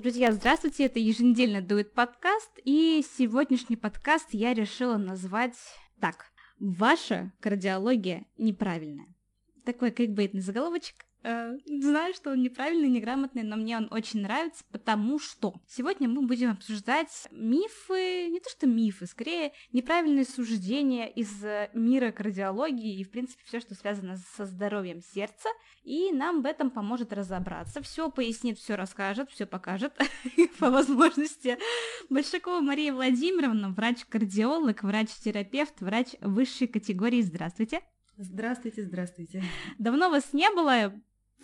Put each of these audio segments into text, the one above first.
Друзья, здравствуйте, это еженедельно дует подкаст, и сегодняшний подкаст я решила назвать так. Ваша кардиология неправильная. Такой кликбейтный заголовочек. Э, знаю, что он неправильный, неграмотный, но мне он очень нравится, потому что сегодня мы будем обсуждать мифы, не то что мифы, скорее неправильные суждения из э, мира кардиологии и, в принципе, все, что связано со здоровьем сердца, и нам в этом поможет разобраться. Все пояснит, все расскажет, все покажет по возможности. Большакова Мария Владимировна, врач-кардиолог, врач-терапевт, врач высшей категории. Здравствуйте. Здравствуйте, здравствуйте. Давно вас не было,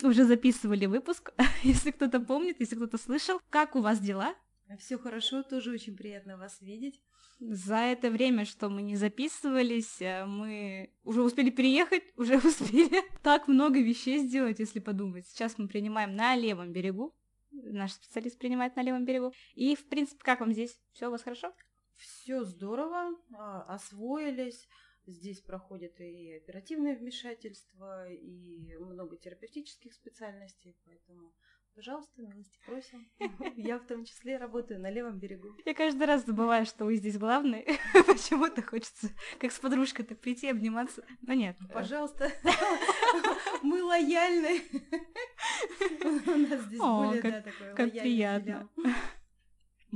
уже записывали выпуск, если кто-то помнит, если кто-то слышал. Как у вас дела? Все хорошо, тоже очень приятно вас видеть. За это время, что мы не записывались, э, мы уже успели переехать, уже успели так много вещей сделать, если подумать. Сейчас мы принимаем на левом берегу. Наш специалист принимает на левом берегу. И, в принципе, как вам здесь? Все у вас хорошо? Все здорово, а, освоились. Здесь проходит и оперативное вмешательство, и много терапевтических специальностей, поэтому, пожалуйста, милости просим. Я в том числе работаю на левом берегу. Я каждый раз забываю, что вы здесь главный. Почему-то хочется, как с подружкой-то, прийти обниматься. Но нет. Ну, пожалуйста, мы лояльны. У нас здесь более, да, такое Как приятно.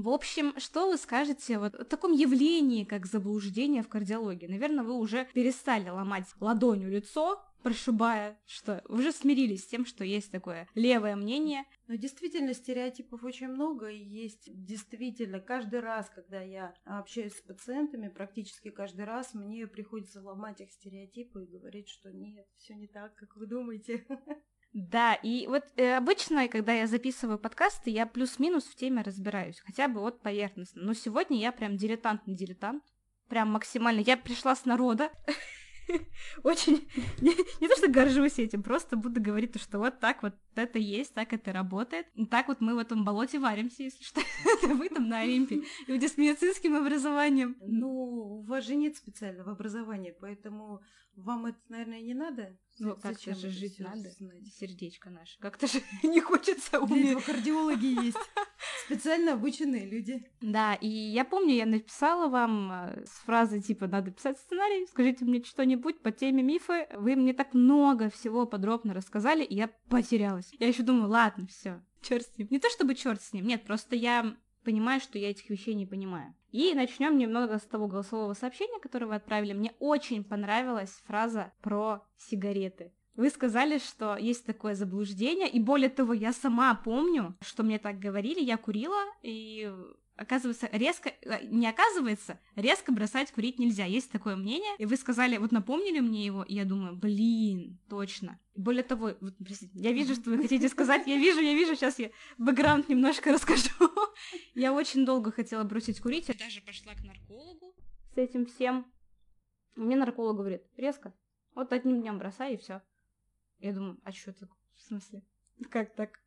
В общем, что вы скажете вот о таком явлении, как заблуждение в кардиологии? Наверное, вы уже перестали ломать ладонью лицо, прошибая, что уже смирились с тем, что есть такое левое мнение. Но действительно, стереотипов очень много, и есть действительно каждый раз, когда я общаюсь с пациентами, практически каждый раз мне приходится ломать их стереотипы и говорить, что нет, все не так, как вы думаете. Да, и вот э, обычно, когда я записываю подкасты, я плюс-минус в теме разбираюсь, хотя бы вот поверхностно. Но сегодня я прям дилетант не дилетант, прям максимально. Я пришла с народа, очень не, не то что горжусь этим, просто буду говорить, что вот так вот это есть, так это работает. Так вот мы в этом болоте варимся, если что. вы там на Олимпе. Люди с медицинским образованием. Ну, у вас же нет специального образования, поэтому вам это, наверное, не надо. Ну, как-то же жить надо. Знать? Сердечко наше. Как-то же не хочется умереть. Для кардиологи есть. Специально обученные люди. Да, и я помню, я написала вам э, с фразой типа «надо писать сценарий, скажите мне что-нибудь по теме мифы». Вы мне так много всего подробно рассказали, и я потерялась. Я еще думаю, ладно, все, черт с ним. Не то чтобы черт с ним, нет, просто я понимаю, что я этих вещей не понимаю. И начнем немного с того голосового сообщения, которое вы отправили. Мне очень понравилась фраза про сигареты. Вы сказали, что есть такое заблуждение, и более того, я сама помню, что мне так говорили, я курила, и оказывается, резко, э, не оказывается, резко бросать курить нельзя. Есть такое мнение, и вы сказали, вот напомнили мне его, и я думаю, блин, точно. Более того, вот, простите, я вижу, что вы хотите сказать, я вижу, я вижу, сейчас я бэкграунд немножко расскажу. Я очень долго хотела бросить курить, я даже пошла к наркологу с этим всем. Мне нарколог говорит, резко, вот одним днем бросай, и все. Я думаю, а что так? В смысле? Как так?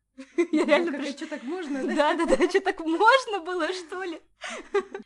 Я реально приш... что так можно? Да, да, да, что так можно было, что ли?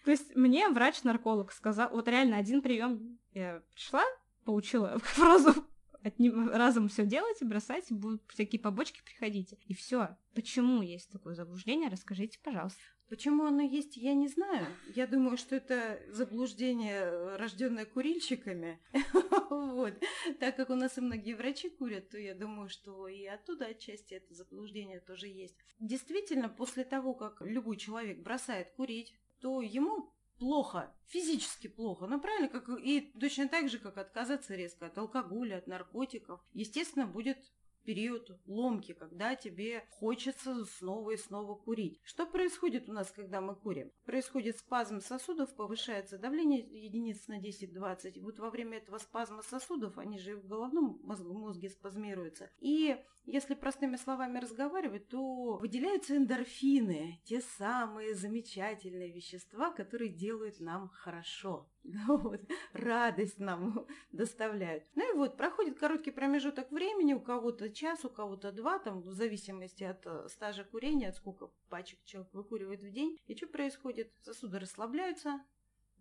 То есть мне врач-нарколог сказал, вот реально один прием я пришла, получила фразу одним разом все делайте, бросайте, будут всякие побочки, приходите. И все. Почему есть такое заблуждение? Расскажите, пожалуйста. Почему оно есть, я не знаю. Я думаю, что это заблуждение, рожденное курильщиками. вот. Так как у нас и многие врачи курят, то я думаю, что и оттуда отчасти это заблуждение тоже есть. Действительно, после того, как любой человек бросает курить, то ему плохо, физически плохо. Ну, правильно, как и точно так же, как отказаться резко от алкоголя, от наркотиков. Естественно, будет период ломки, когда тебе хочется снова и снова курить. Что происходит у нас, когда мы курим? Происходит спазм сосудов, повышается давление единиц на 10-20. И вот во время этого спазма сосудов, они же в головном мозге спазмируются. И если простыми словами разговаривать, то выделяются эндорфины, те самые замечательные вещества, которые делают нам хорошо. Вот, радость нам доставляют. Ну и вот, проходит короткий промежуток времени, у кого-то час, у кого-то два, там, в зависимости от э, стажа курения, от сколько пачек человек выкуривает в день. И что происходит? Сосуды расслабляются,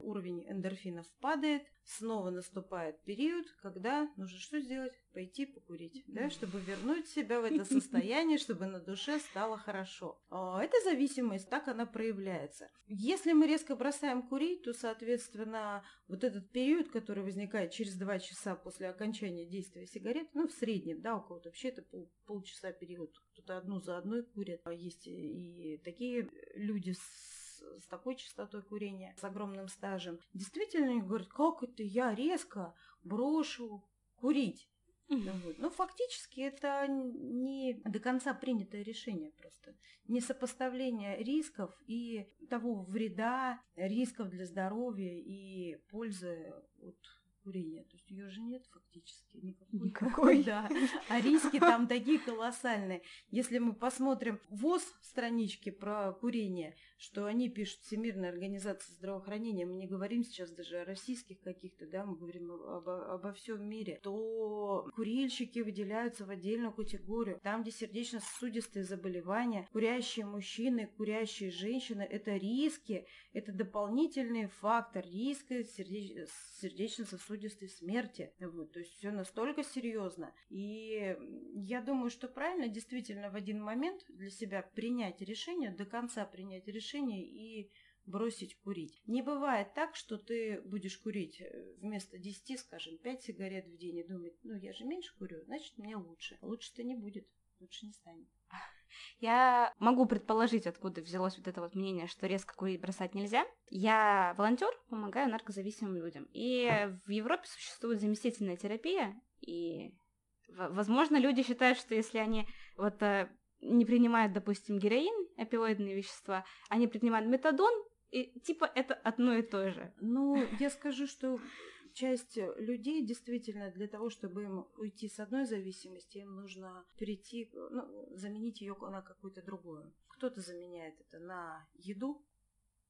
уровень эндорфинов падает, снова наступает период, когда нужно что сделать? Пойти покурить, да, чтобы вернуть себя в это состояние, чтобы на душе стало хорошо. А, эта зависимость, так она проявляется. Если мы резко бросаем курить, то, соответственно, вот этот период, который возникает через два часа после окончания действия сигарет, ну, в среднем, да, у кого-то вообще это пол, полчаса период, кто-то одну за одной курит. А есть и такие люди с с такой частотой курения, с огромным стажем, действительно они говорят, как это я резко брошу курить. Ну, вот. Но фактически это не до конца принятое решение просто. Не сопоставление рисков и того вреда, рисков для здоровья и пользы от курения. То есть ее же нет фактически никакой. Никакой. Да. А риски там такие колоссальные. Если мы посмотрим ВОЗ странички про курение, что они пишут Всемирная организация здравоохранения, мы не говорим сейчас даже о российских каких-то, да, мы говорим обо, обо всем мире, то курильщики выделяются в отдельную категорию. Там, где сердечно-сосудистые заболевания, курящие мужчины, курящие женщины, это риски, это дополнительный фактор риска сердеч- сердечно-сосудистой смерти. Вот, то есть все настолько серьезно. И я думаю, что правильно действительно в один момент для себя принять решение, до конца принять решение, решение и бросить курить. Не бывает так, что ты будешь курить э, вместо 10, скажем, 5 сигарет в день и думать, ну я же меньше курю, значит мне лучше. Лучше-то не будет, лучше не станет. Я могу предположить, откуда взялось вот это вот мнение, что резко курить бросать нельзя. Я волонтер, помогаю наркозависимым людям. И в Европе существует заместительная терапия, и возможно люди считают, что если они вот э, не принимают, допустим, героин, опиоидные вещества, они принимают метадон, и типа это одно и то же. Ну, я скажу, что часть людей действительно для того, чтобы им уйти с одной зависимости, им нужно перейти, ну, заменить ее на какую-то другую. Кто-то заменяет это на еду,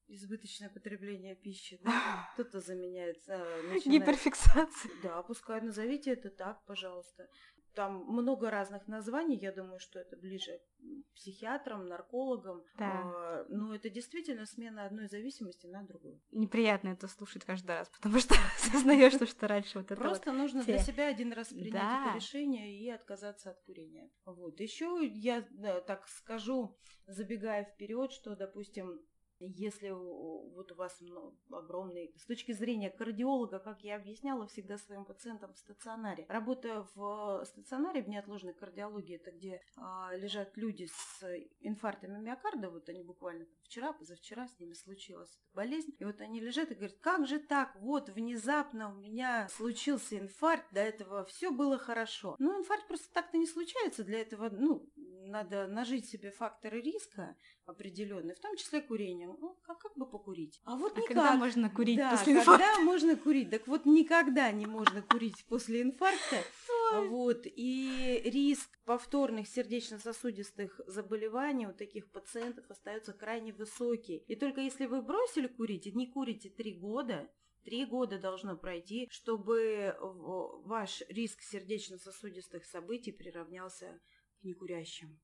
избыточное потребление пищи, да? кто-то заменяет... Э, начинает... Гиперфиксация. Да, пускай назовите это так, пожалуйста. Там много разных названий, я думаю, что это ближе к психиатрам, наркологам. Да. А, но это действительно смена одной зависимости на другую. Неприятно это слушать каждый раз, потому что осознаешь, что, что раньше вот это Просто вот нужно те. для себя один раз принять Да. это решение и отказаться от курения. Вот. Еще я да, так скажу, забегая вперед, что, допустим, если вот у вас ну, огромный, с точки зрения кардиолога, как я объясняла всегда своим пациентам в стационаре, работая в стационаре в неотложной кардиологии, это где а, лежат люди с инфарктами миокарда, вот они буквально вчера, позавчера с ними случилась эта болезнь, и вот они лежат и говорят, как же так, вот внезапно у меня случился инфаркт, до этого все было хорошо. Ну, инфаркт просто так-то не случается, для этого, ну, надо нажить себе факторы риска определенные, в том числе курение. Ну, как, как бы покурить? А вот а никак. когда можно курить да, после инфаркта? когда можно курить? Так вот никогда не можно курить после инфаркта. Вот, и риск повторных сердечно-сосудистых заболеваний у таких пациентов остается крайне высокий. И только если вы бросили курить и не курите три года, Три года должно пройти, чтобы ваш риск сердечно-сосудистых событий приравнялся к некурящим.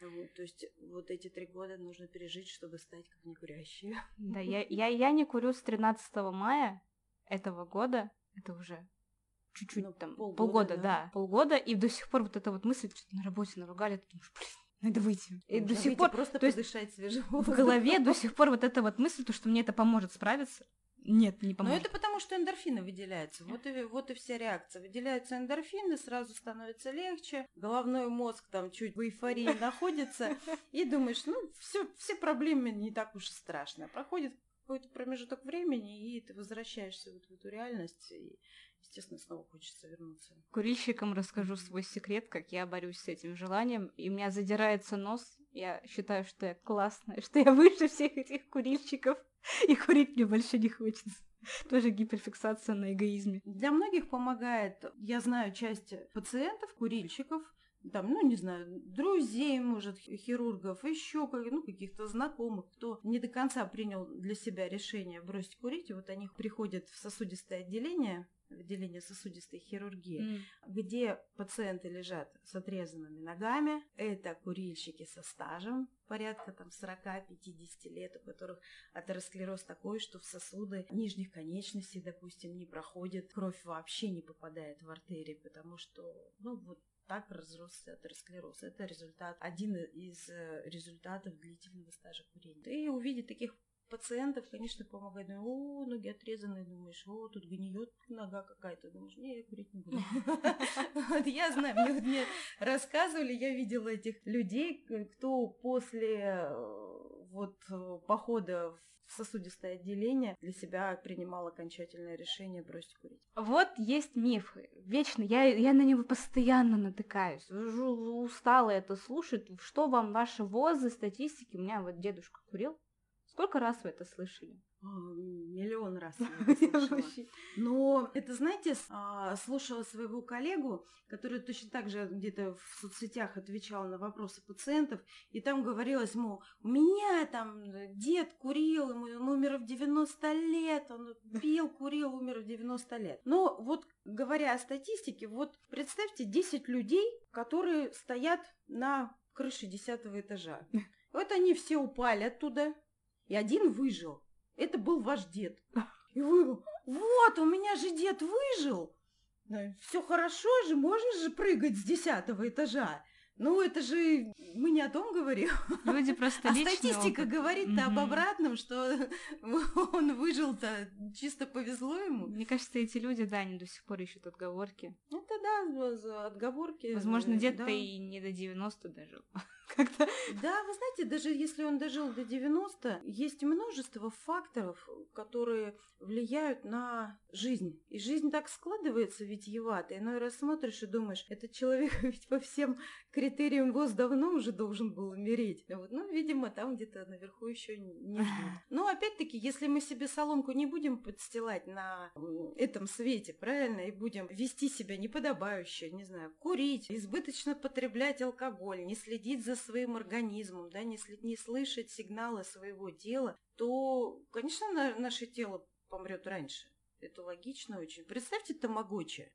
Вот, то есть вот эти три года нужно пережить, чтобы стать как некурящие. Да, я, я, я не курю с 13 мая этого года. Это уже чуть-чуть ну, там полгода, полгода да. да, полгода, и до сих пор вот эта вот мысль, что на работе наругали, ты думаешь, блин, надо выйти. И Нужно до сих пор просто то подышать свежим В голове до сих пор вот эта вот мысль, то, что мне это поможет справиться, нет, не поможет. Но это потому, что эндорфины выделяются. Вот и, вот и вся реакция. Выделяются эндорфины, сразу становится легче. Головной мозг там чуть в эйфории находится. И думаешь, ну, все, все проблемы не так уж и страшно. Проходит какой-то промежуток времени, и ты возвращаешься вот в эту реальность, и, естественно, снова хочется вернуться. Курильщикам расскажу свой секрет, как я борюсь с этим желанием, и у меня задирается нос, я считаю, что я классная, что я выше всех этих курильщиков. И курить мне больше не хочется. Тоже гиперфиксация на эгоизме. Для многих помогает, я знаю, часть пациентов, курильщиков, там, ну, не знаю, друзей, может, хирургов, еще ну, каких-то знакомых, кто не до конца принял для себя решение бросить курить, и вот они приходят в сосудистое отделение, отделение сосудистой хирургии, mm. где пациенты лежат с отрезанными ногами. Это курильщики со стажем, порядка там 40-50 лет, у которых атеросклероз такой, что в сосуды нижних конечностей, допустим, не проходит, кровь вообще не попадает в артерии, потому что, ну, вот так разросся атеросклероз. Это результат, один из э, результатов длительного стажа курения. И увидеть таких пациентов, конечно, помогает. О, ноги отрезаны, думаешь, о, тут гниет нога какая-то. Думаешь, не, я курить не буду. Вот я знаю, мне рассказывали, я видела этих людей, кто после э, вот э, похода в сосудистое отделение для себя принимал окончательное решение бросить курить. Вот есть миф. Вечно. Я, я на него постоянно натыкаюсь. Уже устала это слушать. Что вам ваши возы, статистики? У меня вот дедушка курил. Сколько раз вы это слышали? А, миллион раз Но это, знаете, а, слушала своего коллегу, который точно так же где-то в соцсетях отвечал на вопросы пациентов, и там говорилось, мол, у меня там дед курил, ему умер в 90 лет, он пил, курил, умер в 90 лет. Но вот говоря о статистике, вот представьте 10 людей, которые стоят на крыше 10 этажа. Вот они все упали оттуда, и один выжил. Это был ваш дед. И вы, вот, у меня же дед выжил. Все хорошо же, можно же прыгать с десятого этажа. Ну, это же мы не о том говорим. Люди просто А статистика опыт. говорит-то угу. об обратном, что он выжил-то, чисто повезло ему. Мне кажется, эти люди, да, они до сих пор ищут отговорки. Это да, отговорки. Возможно, дед-то да. и не до 90 дожил. Как-то. Да, вы знаете, даже если он дожил до 90, есть множество факторов, которые влияют на жизнь. И жизнь так складывается витьевато. Иной раз смотришь и думаешь, этот человек ведь по всем критериям ВОЗ давно уже должен был умереть. Вот, ну, видимо, там где-то наверху еще не ждут. Но опять-таки, если мы себе соломку не будем подстилать на этом свете, правильно, и будем вести себя неподобающе, не знаю, курить, избыточно потреблять алкоголь, не следить за своим организмом, да, не, не слышать сигналы своего тела, то, конечно, на, наше тело помрет раньше. Это логично очень. Представьте тамагочи.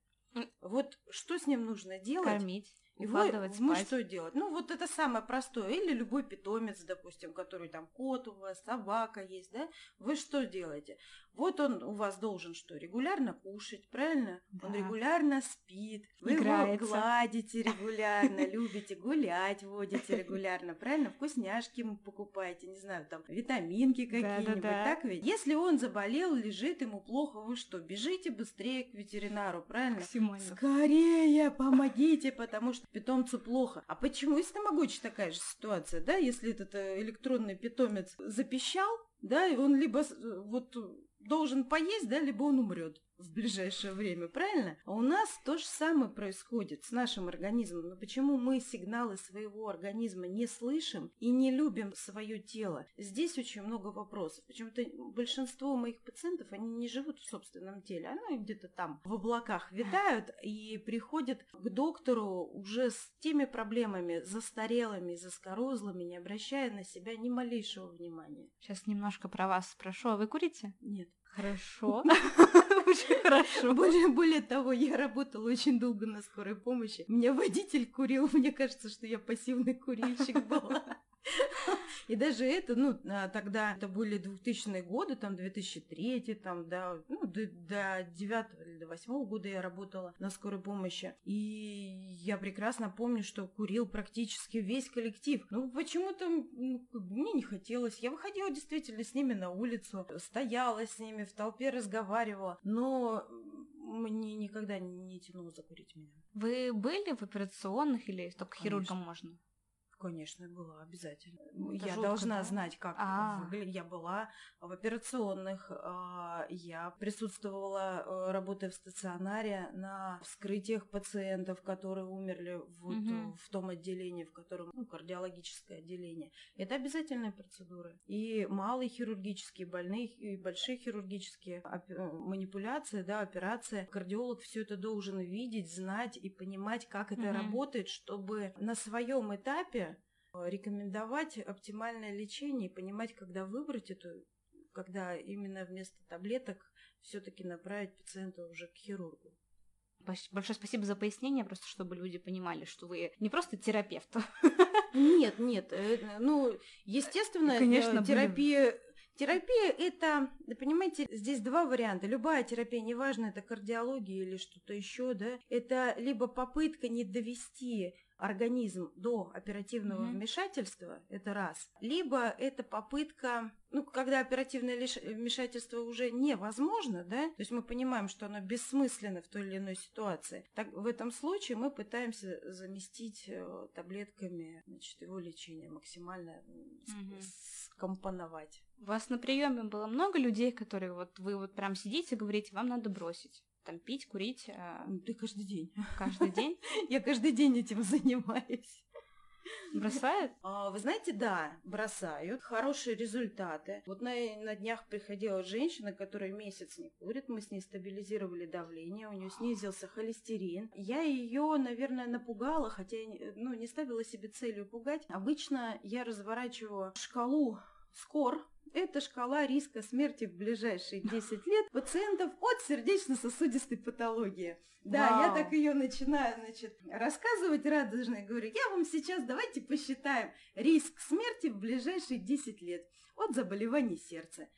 Вот что с ним нужно делать? Кормить. Укладывать вы, мы что делать? Ну, вот это самое простое. Или любой питомец, допустим, который там кот у вас, собака есть, да? Вы что делаете? Вот он у вас должен что? Регулярно кушать, правильно? Да. Он регулярно спит. Вы Играется. его гладите регулярно, любите гулять, водите регулярно, правильно? Вкусняшки ему покупаете, не знаю, там витаминки какие-нибудь, так ведь? Если он заболел, лежит, ему плохо, вы что? Бежите быстрее к ветеринару, правильно? Скорее помогите, потому что питомцу плохо. А почему? Если тамагочи такая же ситуация, да? Если этот э, электронный питомец запищал, да, и он либо вот должен поесть, да, либо он умрет в ближайшее время, правильно? А у нас то же самое происходит с нашим организмом. Но почему мы сигналы своего организма не слышим и не любим свое тело? Здесь очень много вопросов. Почему-то большинство моих пациентов, они не живут в собственном теле, оно где-то там в облаках витают и приходят к доктору уже с теми проблемами застарелыми, заскорузлыми, не обращая на себя ни малейшего внимания. Сейчас немножко про вас спрошу. А вы курите? Нет. Хорошо. Очень хорошо. Более, более того, я работала очень долго на скорой помощи. Меня водитель курил. Мне кажется, что я пассивный курильщик была. И даже это, ну, а, тогда это были 2000-е годы, там, 2003 там, да, ну, до, до 9 или до 8 года я работала на скорой помощи. И я прекрасно помню, что курил практически весь коллектив. Ну, почему-то ну, мне не хотелось. Я выходила действительно с ними на улицу, стояла с ними, в толпе разговаривала. Но мне никогда не тянуло закурить меня. Вы были в операционных или только хирургом можно? Конечно, была обязательно. Это я жутко, должна да? знать, как А. выглядит. Я была в операционных, а, я присутствовала, э, работая в стационаре, на вскрытиях пациентов, которые умерли вот э, в том отделении, в котором ну, кардиологическое отделение. Это обязательная процедура. И малые хирургические, больные и большие хирургические э, манипуляции, да, операции. Кардиолог все это должен видеть, знать и понимать, как это Мгм. работает, чтобы на своем этапе рекомендовать оптимальное лечение и понимать, когда выбрать эту, когда именно вместо таблеток все-таки направить пациента уже к хирургу. Большое спасибо за пояснение, просто чтобы люди понимали, что вы не просто терапевт. Нет, нет, э, ну, естественно, Конечно, э, терапия... Терапия это, понимаете, здесь два варианта. Любая терапия, неважно, это кардиология или что-то еще, да, это либо попытка не довести организм до оперативного Мгм. вмешательства, это раз, либо это попытка, ну, когда оперативное вмешательство уже невозможно, да, то есть мы понимаем, что оно бессмысленно в той или иной ситуации, так в этом случае мы пытаемся заместить э, таблетками, значит, его лечение максимально Мгм. скомпоновать. У вас на приеме было много людей, которые вот вы вот прям сидите и говорите, вам надо бросить. Там пить, курить а, Ну, Ты каждый день. каждый день. Я каждый день этим занимаюсь. Бросают? А, Вы знаете, да, бросают. Хорошие результаты. Вот на, на днях приходила женщина, которая месяц не курит. Мы с ней стабилизировали давление, у нее снизился холестерин. Я ее, наверное, напугала, хотя ну, не ставила себе целью пугать. Обычно я разворачиваю шкалу СКОР. Это шкала риска смерти в ближайшие 10 лет пациентов от сердечно-сосудистой патологии. Да, я Вау. так ее начинаю, значит, рассказывать радужно. и Говорю, я вам сейчас давайте посчитаем риск смерти в ближайшие 10 лет от заболеваний сердца.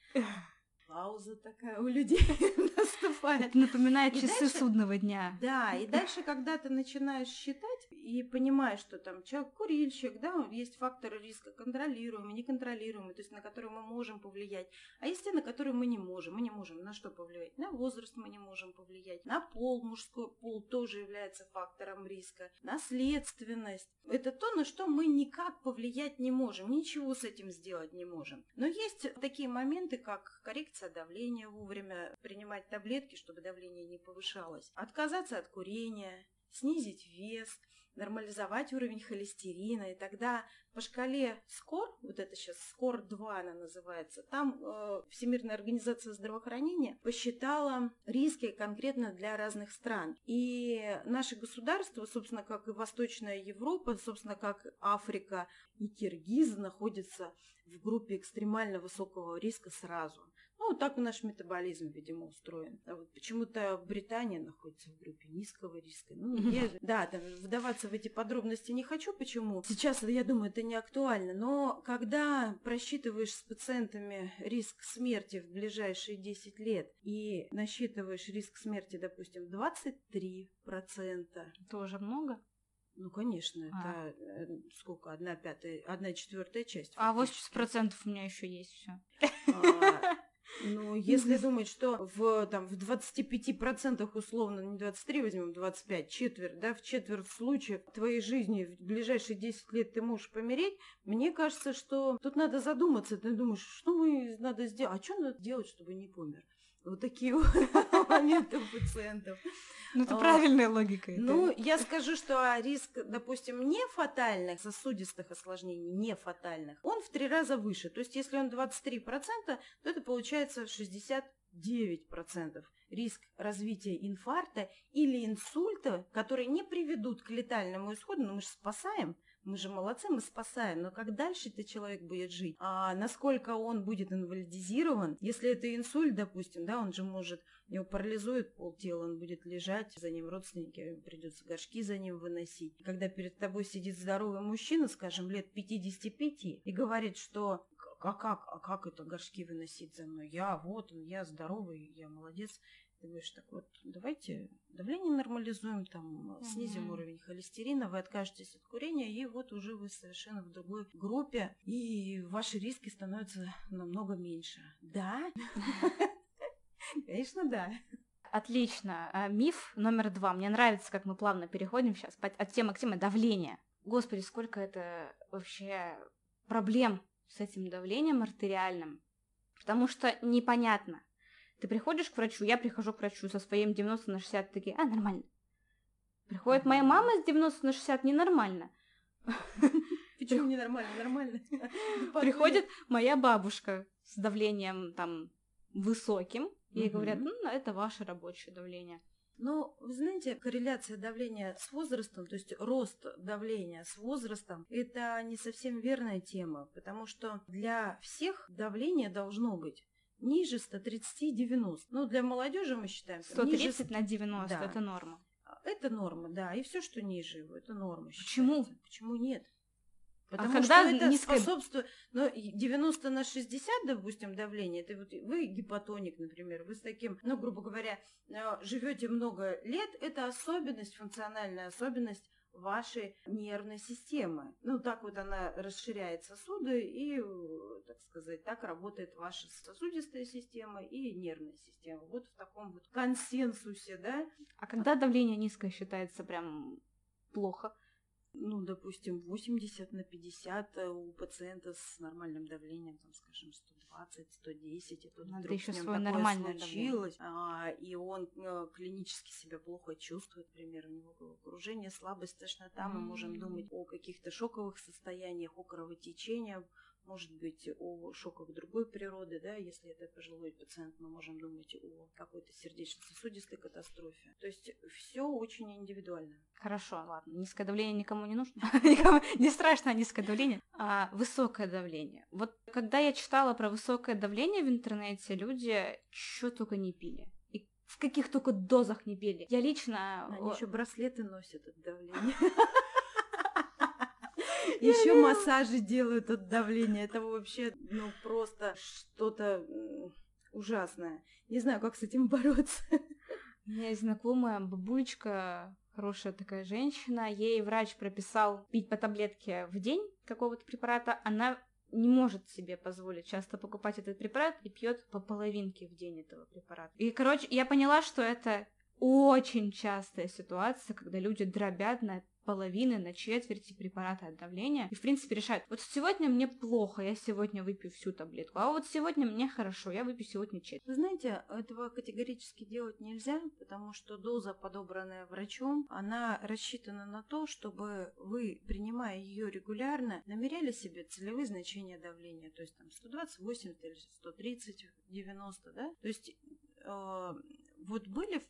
Пауза такая у людей наступает. Это напоминает И часы дальше- судного дня. Да, и дальше, когда ты начинаешь считать и понимаешь, что там человек курильщик, да, есть факторы риска контролируемые, неконтролируемые, то есть на которые мы можем повлиять, а есть те, на которые мы не можем. Мы не можем на что повлиять? На возраст мы не можем повлиять, на пол, мужской пол тоже является фактором риска, наследственность. Это то, на что мы никак повлиять не можем, ничего с этим сделать не можем. Но есть такие моменты, как коррекция давления вовремя, принимать таблетки, чтобы давление не повышалось, отказаться от курения, снизить вес, нормализовать уровень холестерина, и тогда по шкале СКОР, вот это сейчас СКОР-2 она называется, там э, Всемирная организация здравоохранения посчитала риски конкретно для разных стран. И наше государство, собственно, как и Восточная Европа, собственно, как Африка и Киргиз находятся в группе экстремально высокого риска сразу. Ну, вот так наш метаболизм, видимо, устроен. А вот почему-то Британия находится в группе низкого риска. Ну, я, да, там, вдаваться в эти подробности не хочу, почему. Сейчас, я думаю, это не актуально. Но когда просчитываешь с пациентами риск смерти в ближайшие 10 лет и насчитываешь риск смерти, допустим, 23%, Тоже много. ну, конечно, А. это э, сколько? Одна пятая, одна четвертая часть. А фактически. 80% у меня еще есть все. А, Ну, если думать, что в, там, в 25% условно, не 23 возьмем, 25, четверть, да, в четверть случаев твоей жизни в ближайшие 10 лет ты можешь помереть, мне кажется, что тут надо задуматься. Ты думаешь, что мы надо сделать? А что надо делать, чтобы не помер? Вот такие моменты у пациентов. Ну, это А, правильная логика. Ну, я скажу, что риск, допустим, не фатальных сосудистых осложнений, не фатальных, он в три раза выше. То есть, если он 23%, то это получается 69% риск развития инфаркта или инсульта, которые не приведут к летальному исходу, но мы же спасаем, мы же молодцы, мы спасаем, но как дальше-то человек будет жить? А насколько он будет инвалидизирован? Если это инсульт, допустим, да, он же может, его парализует полтела, он будет лежать, за ним родственники, придется горшки за ним выносить. Когда перед тобой сидит здоровый мужчина, скажем, лет 55, и говорит, что а как, а как это горшки выносить за мной? Я вот, он, я здоровый, я молодец. Ты говоришь, так вот, давайте давление нормализуем, там, снизим Мгм. уровень холестерина, вы откажетесь от курения, и вот уже вы совершенно в другой группе, и ваши риски становятся намного меньше. Да? Конечно, да. Отлично. А, Миф номер два. Мне нравится, как мы плавно переходим сейчас от темы к теме давления. Господи, сколько это вообще проблем с этим давлением артериальным. Потому что непонятно. Ты приходишь к врачу, я прихожу к врачу со своим 90 на 60, такие, а, нормально. Приходит моя мама с 90 на 60, ненормально. Почему ненормально? Нормально. Приходит моя бабушка с давлением там высоким, ей говорят, ну, это ваше рабочее давление. Но, вы знаете, корреляция давления с возрастом, то есть рост давления с возрастом, это не совсем верная тема, потому что для всех давление должно быть ниже 130-90. Ну, для молодежи мы считаем... 130 ниже... на 90, да. это норма. Это норма, да, и все, что ниже его, это норма. Почему? Считается. Почему нет? А Потому а когда что это низкое... способствует... Ну, 90 на 60, допустим, давление, это вот вы гипотоник, например, вы с таким, ну, грубо говоря, э, живете много лет, это особенность, функциональная особенность вашей нервной системы. Ну, так вот она расширяет сосуды, и, так сказать, так работает ваша сосудистая система и нервная система. Вот в таком вот консенсусе, да? А когда давление низкое считается прям плохо? Ну, допустим, 80 на 50 э, у пациента с нормальным давлением, там, скажем, 120, 110, и тут Надо вдруг еще с ним свое такое случилось, а, и он а, клинически себя плохо чувствует, например, у него окружение, слабость, тошнота, мы можем думать о каких-то шоковых состояниях, о кровотечении, может быть, о шоках другой природы, да, если это пожилой пациент, мы можем думать о какой-то сердечно-сосудистой катастрофе. То есть все очень индивидуально. Хорошо, ладно. Низкое давление никому не нужно. Не страшно низкое давление. А высокое давление. Вот когда я читала про высокое давление в интернете, люди что только не пили И в каких только дозах не пили. Я лично... Они еще браслеты носят от давления. Еще массажи делают от давления. Это вообще, ну, просто что-то ужасное. Не знаю, как с этим бороться. У меня есть знакомая бабулечка, хорошая такая женщина, ей врач прописал пить по таблетке в день какого-то препарата, она не может себе позволить часто покупать этот препарат и пьет по половинке в день этого препарата. И, короче, я поняла, что это очень частая ситуация, когда люди дробят на половины, на четверти препарата от давления. И, в принципе, решают, вот сегодня мне плохо, я сегодня выпью всю таблетку, а вот сегодня мне хорошо, я выпью сегодня четверть. Вы знаете, этого категорически делать нельзя, потому что доза, подобранная врачом, она рассчитана на то, чтобы вы, принимая ее регулярно, намеряли себе целевые значения давления, то есть там 128 или 130, 90, да? То есть э, вот были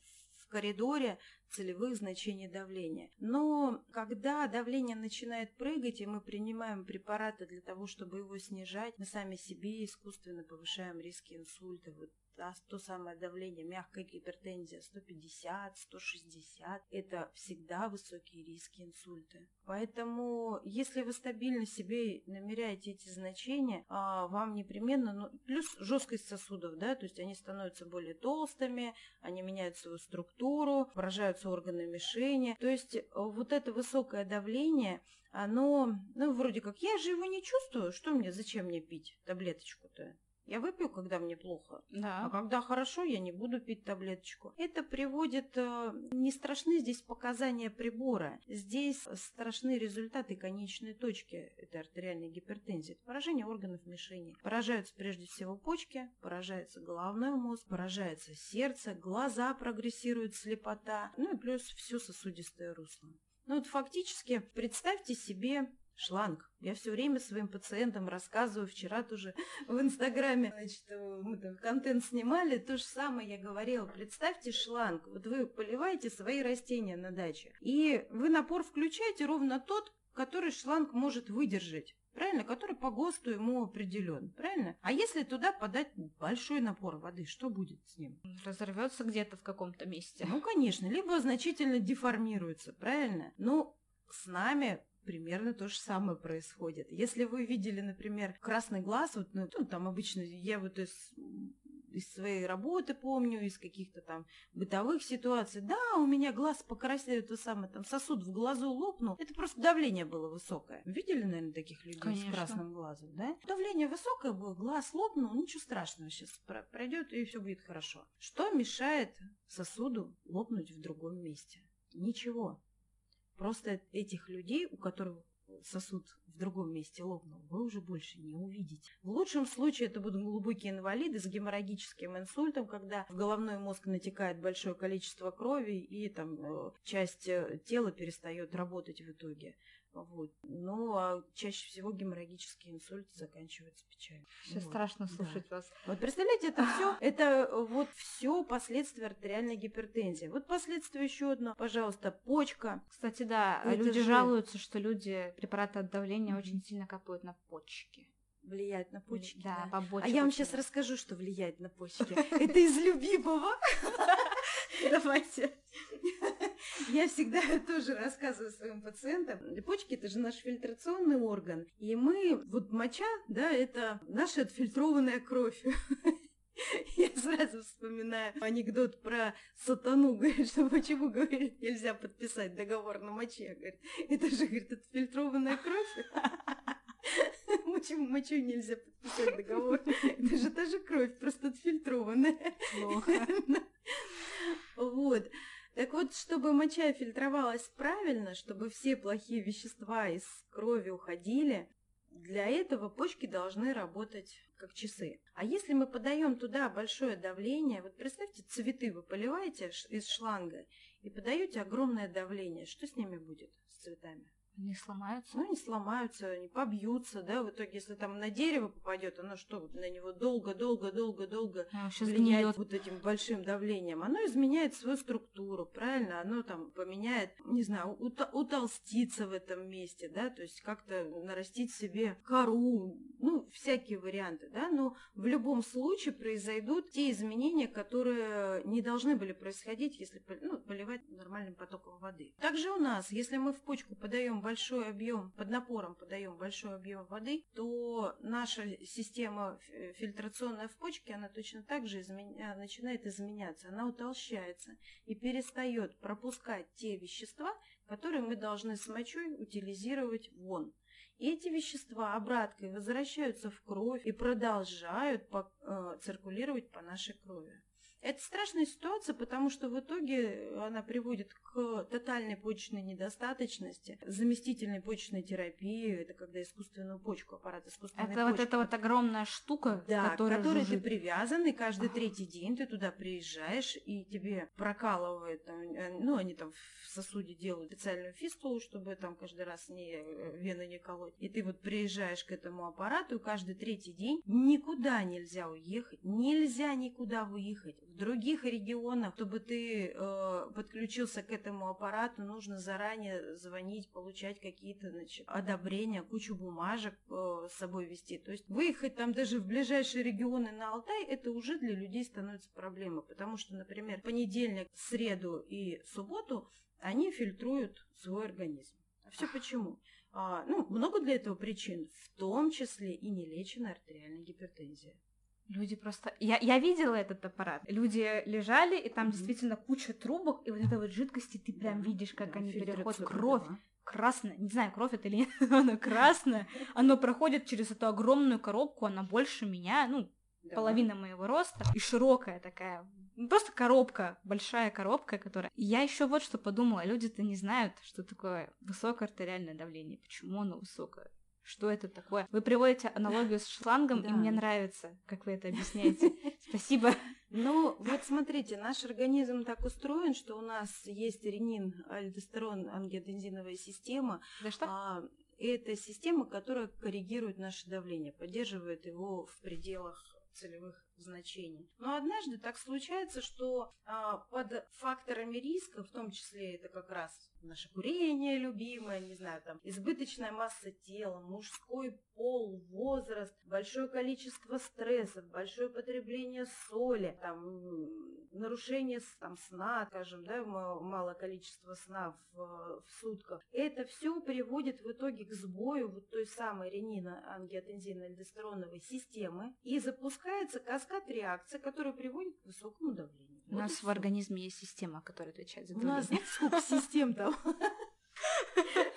коридоре целевых значений давления. Но когда давление начинает прыгать, и мы принимаем препараты для того, чтобы его снижать, мы сами себе искусственно повышаем риски инсульта. Вот то самое давление, мягкая гипертензия 150, 160, это всегда высокие риски инсульта. Поэтому, если вы стабильно себе намеряете эти значения, а, вам непременно, ну, плюс жесткость сосудов, да, то есть они становятся более толстыми, они меняют свою структуру, поражаются органы мишени. То есть э, вот это высокое давление, оно, ну, вроде как, я же его не чувствую, что мне, зачем мне пить таблеточку-то? Я выпью, когда мне плохо. Да. А когда хорошо, я не буду пить таблеточку. Это приводит... Э, не страшны здесь показания прибора. Здесь страшны результаты конечной точки этой артериальной гипертензии. Это поражение органов мишени. Поражаются прежде всего почки, поражается головной мозг, поражается сердце, глаза прогрессирует слепота, ну и плюс все сосудистое русло. Ну вот фактически представьте себе шланг. Я все время своим пациентам рассказываю, вчера тоже в Инстаграме, значит, мы там контент снимали, то же самое я говорила. Представьте шланг, вот вы поливаете свои растения на даче, и вы напор включаете ровно тот, который шланг может выдержать. Правильно? Который по ГОСТу ему определен. Правильно? А если туда подать большой напор воды, что будет с ним? Разорвется где-то в каком-то месте. Ну, конечно. Либо значительно деформируется. Правильно? Но с нами примерно то же самое происходит. Если вы видели, например, красный глаз, вот, ну, ну там обычно я вот из, из своей работы помню, из каких-то там бытовых ситуаций, да, у меня глаз покраснел, то самое, там сосуд в глазу лопнул, это просто давление было высокое. Видели, наверное, таких людей Конечно. с красным глазом, да? Давление высокое было, глаз лопнул, ничего страшного, сейчас пройдет и все будет хорошо. Что мешает сосуду лопнуть в другом месте? Ничего. Просто этих людей, у которых сосуд в другом месте лопнул, вы уже больше не увидите. В лучшем случае это будут глубокие инвалиды с геморрагическим инсультом, когда в головной мозг натекает большое количество крови и там э, часть э, тела перестает работать в итоге. Вот. Ну, а чаще всего геморрагический инсульт заканчивается печалью. Все вот. страшно слушать да. вас. Вот представляете, это все, это вот все последствия артериальной гипертензии. Вот последствия еще одно, пожалуйста, почка. Кстати, да, это люди же... жалуются, что люди препараты от давления mm-hmm. очень сильно капают на почки влияет на почки. Да, да. А я вам сейчас расскажу, что влияет на почки. Это из любимого. Давайте. Я всегда тоже рассказываю своим пациентам. Почки – это же наш фильтрационный орган. И мы, вот моча, да, это наша отфильтрованная кровь. Я сразу вспоминаю анекдот про сатану. Говорит, что почему, говорит, нельзя подписать договор на моче. Говорит, это же, говорит, отфильтрованная кровь. Почему мочой нельзя подписать договор? Это же та же кровь, просто отфильтрованная. Плохо. Вот. Так вот, чтобы моча фильтровалась правильно, чтобы все плохие вещества из крови уходили, для этого почки должны работать как часы. А если мы подаем туда большое давление, вот представьте, цветы вы поливаете из шланга и подаете огромное давление, что с ними будет, с цветами? Они сломаются? Ну, они сломаются, они побьются, да, в итоге, если там на дерево попадет, оно что, вот на него долго-долго-долго-долго а, влияет вот этим большим давлением, оно изменяет свою структуру, правильно, оно там поменяет, не знаю, утолститься в этом месте, да, то есть как-то нарастить себе кору, ну, всякие варианты, да, но в любом случае произойдут те изменения, которые не должны были происходить, если ну, поливать нормальным потоком воды. Также у нас, если мы в почку подаем большой объем, под напором подаем большой объем воды, то наша система фильтрационная в почке, она точно так же изменя... начинает изменяться. Она утолщается и перестает пропускать те вещества, которые мы должны с мочой утилизировать вон. И эти вещества обраткой возвращаются в кровь и продолжают по, э, циркулировать по нашей крови. Это страшная ситуация, потому что в итоге она приводит к тотальной почечной недостаточности, заместительной почечной терапии, это когда искусственную почку, аппарат искусственной Это почки. вот эта вот огромная штука, да, которая к которой жужжит. ты привязан, и каждый третий день ты туда приезжаешь, и тебе прокалывают, э, ну, они там в сосуде делают специальную фистулу, чтобы там каждый раз не э, вены не колоть. И ты вот приезжаешь к этому аппарату, и каждый третий день никуда нельзя уехать, нельзя никуда выехать в других регионах, чтобы ты э, подключился к этому аппарату, нужно заранее звонить, получать какие-то значит, одобрения, кучу бумажек э, с собой вести. То есть выехать там даже в ближайшие регионы на Алтай, это уже для людей становится проблемой, потому что, например, понедельник, среду и субботу они фильтруют свой организм. Все почему? А, ну, много для этого причин, в том числе и нелеченная артериальная гипертензия. Люди просто... Я, я видела этот аппарат. Люди лежали, и там mm-hmm. действительно куча трубок, и вот этой вот жидкости ты прям да, видишь, как да, они переходят. Кровь да. красная. Не знаю, кровь это или нет, она красная. Оно проходит через эту огромную коробку, она больше меня, ну, да. половина моего роста, и широкая такая. Просто коробка, большая коробка, которая... Я еще вот что подумала, люди-то не знают, что такое высокое артериальное давление, почему оно высокое. Что это такое? Вы приводите аналогию с шлангом, да. и мне нравится, как вы это объясняете. Спасибо. Ну, вот смотрите, наш организм так устроен, что у нас есть ренин, альдостерон, ангиотензиновая система. Да что? А, это система, которая коррегирует наше давление, поддерживает его в пределах целевых значений. Но однажды так случается, что а, под факторами риска, в том числе это как раз наше курение любимое, не знаю, там, избыточная масса тела, мужской пол, возраст, большое количество стрессов, большое потребление соли, там, нарушение там, сна, скажем, да, мало количество сна в, в сутках. Это все приводит в итоге к сбою вот той самой ренина-ангиотензино-альдостероновой системы и запускается каскад реакций, который приводит к высокому давлению. У вот нас в организме есть система, которая отвечает за давление. У нас сколько систем там?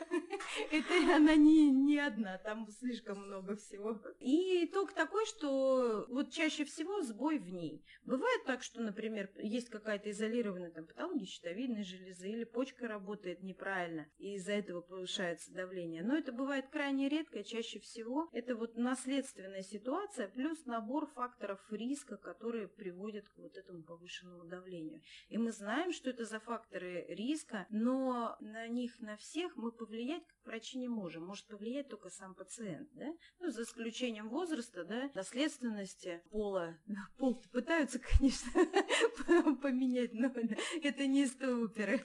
Это она не, не одна, там слишком много всего. И итог такой, что вот чаще всего сбой в ней. Бывает так, что, например, есть какая-то изолированная там патология щитовидной железы или почка работает неправильно, и из-за этого повышается давление. Но это бывает крайне редко, чаще всего это вот наследственная ситуация плюс набор факторов риска, которые приводят к вот этому повышенному давлению. И мы знаем, что это за факторы риска, но на них на всех мы повлиять как врачи не можем. Может повлиять только сам пациент, да? Ну, за исключением возраста, да, наследственности, пола. Пол пытаются, конечно, поменять, но это не из оперы.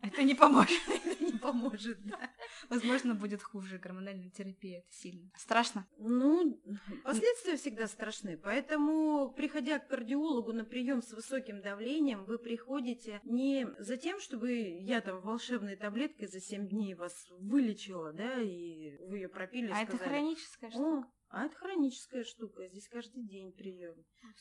Это не поможет. Это не поможет, да. Возможно, будет хуже гормональная терапия. Это сильно. Страшно? Ну, последствия всегда страшны. Поэтому, приходя к кардиологу на прием с высоким давлением, вы приходите не за тем, чтобы я там волшебной таблеткой за 7 дней вас вылечила, да, и вы ее пропили. А сказали, это хроническая штука? А это хроническая штука. Здесь каждый день прием.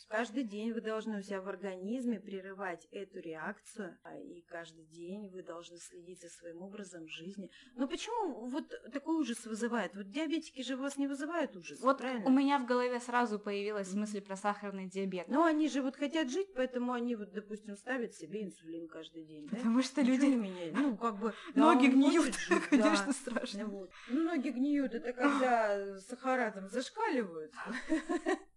Каждый день вы должны у себя в организме прерывать эту реакцию, а, и каждый день вы должны следить за своим образом жизни. Но почему вот такой ужас вызывает? Вот диабетики же вас не вызывают ужас, Вот правильно? у меня в голове сразу появилась мысль про сахарный диабет. Но они же вот хотят жить, поэтому они вот, допустим, ставят себе инсулин каждый день, да? Потому что Ничего люди... не меняет. Ну, как бы... да, Ноги он гниют, конечно, да. страшно. Вот. Ну, Ноги гниют, это когда сахара там зашкаливают.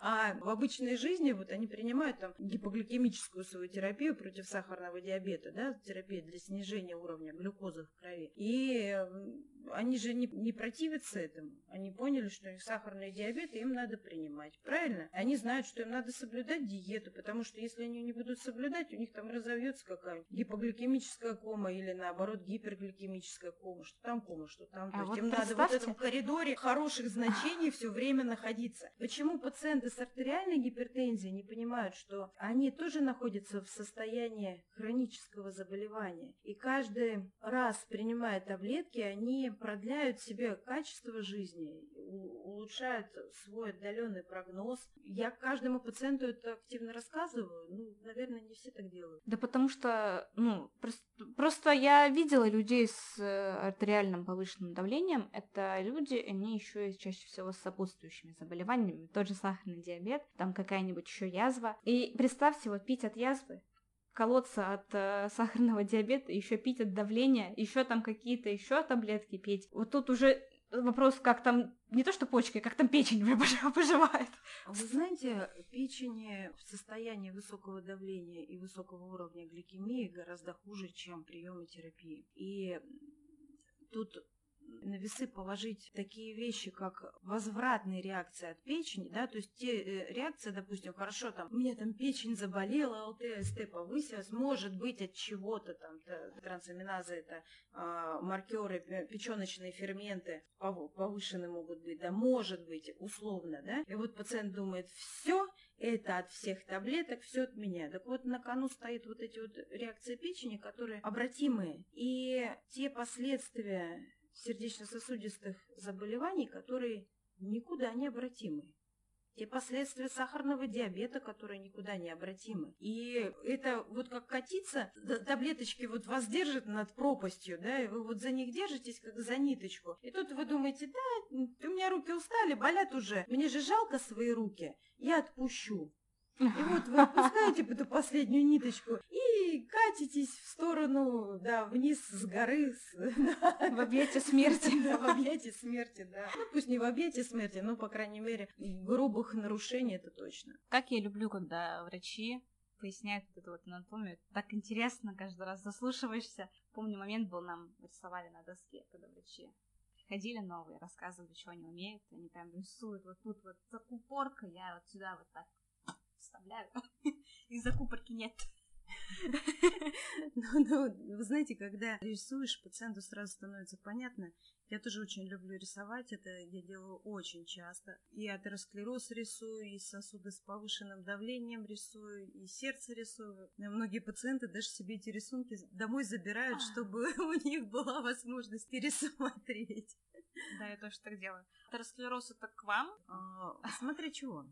А в обычной жизни вот они принимают там гипогликемическую свою терапию против сахарного диабета, да, терапия для снижения уровня глюкозы в крови. И они же не, не противятся этому. Они поняли, что у них сахарный диабет, и им надо принимать. Правильно? Они знают, что им надо соблюдать диету, потому что если они не будут соблюдать, у них там разовьется какая-нибудь гипогликемическая кома или наоборот гипергликемическая кома. Что там кома, что там. То А есть вот им надо вот в этом коридоре хороших значений все время находиться. Почему пациенты с артериальной гипертензией не понимают, что они тоже находятся в состоянии хронического заболевания? И каждый раз, принимая таблетки, они продляют себе качество жизни, улучшают свой отдаленный прогноз. Я каждому пациенту это активно рассказываю. Ну, наверное, не все так делают. Да потому что, ну, просто, просто я видела людей с э, артериальным повышенным давлением. Это люди, они еще и чаще всего с сопутствующими заболеваниями. Тот же сахарный диабет, там какая-нибудь еще язва. И представьте, вот пить от язвы, колоться от э, сахарного диабета, еще пить от давления, еще там какие-то еще таблетки пить. Вот тут уже вопрос, как там, не то что почки, как там печень выживает. А Вы знаете, печени в состоянии высокого давления и высокого уровня гликемии гораздо хуже, чем приемы терапии. И тут на весы положить такие вещи, как возвратные реакции от печени, да, то есть те э, реакции, допустим, хорошо, там, у меня там печень заболела, ЛТ, СТ повысилась, может быть от чего-то там, та- трансаминаза это а, маркеры, пе- печеночные ферменты пов- повышены могут быть, да, может быть, условно, да, и вот пациент думает, все, это от всех таблеток, все от меня. Так вот, на кону стоит вот эти вот реакции печени, которые обратимые. И те последствия сердечно-сосудистых заболеваний, которые никуда не обратимы. Те последствия сахарного диабета, которые никуда не обратимы. И это вот как катиться, таблеточки вот вас держат над пропастью, да, и вы вот за них держитесь, как за ниточку. И тут вы думаете, да, у меня руки устали, болят уже, мне же жалко свои руки, я отпущу. И вот вы опускаете эту последнюю ниточку и катитесь в сторону, да, вниз с горы. с- В объятия смерти. Да, в объятии смерти, да. Ну, пусть не в объятии смерти, но, по крайней мере, грубых нарушений это точно. Как я люблю, когда врачи поясняют вот эту вот анатомию. Так интересно каждый раз заслушиваешься. Помню, момент был, нам рисовали на доске, когда врачи приходили новые, рассказывали, что они умеют. Они прям рисуют вот тут вот закупорка, я вот сюда вот так вставляю. И закупорки нет. Ну, ну, вы знаете, когда рисуешь, пациенту сразу становится понятно. Я тоже очень люблю рисовать, это я делаю очень часто. И атеросклероз рисую, и сосуды с повышенным давлением рисую, и сердце рисую. И многие пациенты даже себе эти рисунки домой забирают, чтобы у них была возможность пересмотреть. Да, я тоже так делаю. Атеросклероз это к вам? А, Смотря чего.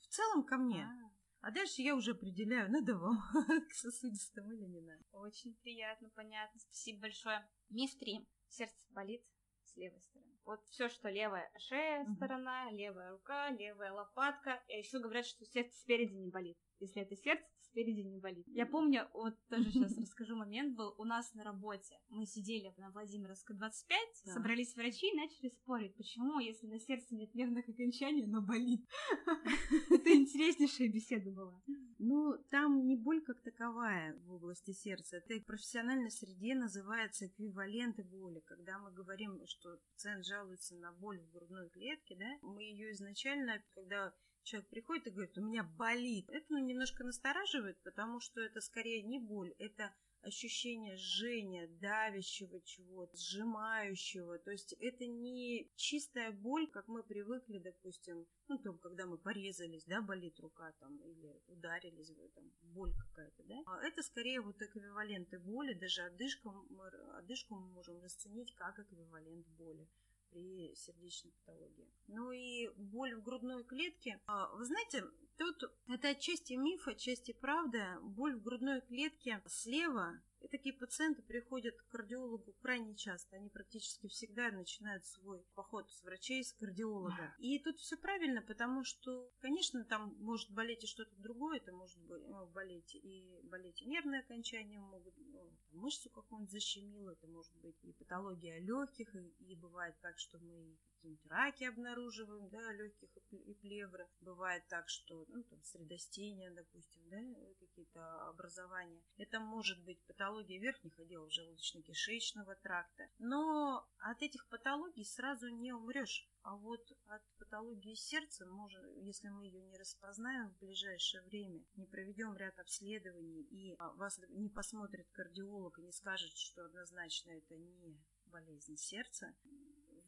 В целом ко мне. А, А дальше я уже определяю, надо вам к сосудистым или не надо. Очень приятно, понятно. Спасибо большое. Миф 3. сердце болит с левой стороны. Вот все, что левая шея mm-hmm. сторона, левая рука, левая лопатка. И еще говорят, что сердце спереди не болит. Если это сердце, спереди не болит. Я помню, вот тоже сейчас расскажу момент был у нас на работе. Мы сидели на Владимировской 25, да. собрались врачи и начали спорить, почему, если на сердце нет нервных окончаний, но болит. Это интереснейшая беседа была. Ну, там не боль как таковая в области сердца. Это в профессиональной среде называется эквиваленты боли. Когда мы говорим, что пациент жалуется на боль в грудной клетке, да, мы ее изначально, когда человек приходит и говорит, у меня болит. Это ну, немножко настораживает, потому что это скорее не боль, это ощущение жжения, давящего чего-то, сжимающего. То есть это не чистая боль, как мы привыкли, допустим, ну, там, когда мы порезались, да, болит рука там, или ударились, там, боль какая-то, да. А это скорее вот эквиваленты боли, даже одышку мы, одышку мы можем расценить как эквивалент боли при сердечной патологии. Ну и боль в грудной клетке. А, вы знаете, тут это отчасти миф, отчасти правда. Боль в грудной клетке слева и такие пациенты приходят к кардиологу крайне часто. Они практически всегда начинают свой поход с врачей, с кардиолога. И тут все правильно, потому что, конечно, там может болеть и что-то другое. Это может ну, болеть и болеть и нервные окончания, могут ну, мышцу какую-нибудь защемило, это может быть и патология легких, и, и бывает так, что мы какие-нибудь раки обнаруживаем, да, легких и плевры. Бывает так, что, ну, там, средостения, допустим, да, какие-то образования. Это может быть патология верхних отделов желудочно-кишечного тракта. Но от этих патологий сразу не умрешь. А вот от патологии сердца, может, если мы ее не распознаем в ближайшее время, не проведем ряд обследований и а, вас не посмотрит кардиолог и не скажет, что однозначно это не болезнь сердца,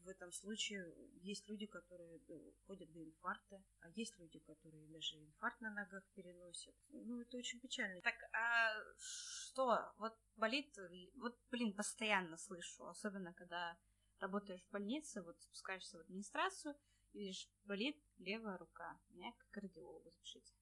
в этом случае есть люди, которые э, ходят до инфаркта, а есть люди, которые даже инфаркт на ногах переносят. Ну, это очень печально. Так, а что? Вот болит, вот, блин, постоянно слышу, особенно когда работаешь в больнице, вот спускаешься в администрацию, и видишь, болит левая рука. Меня как кардиологу запишите.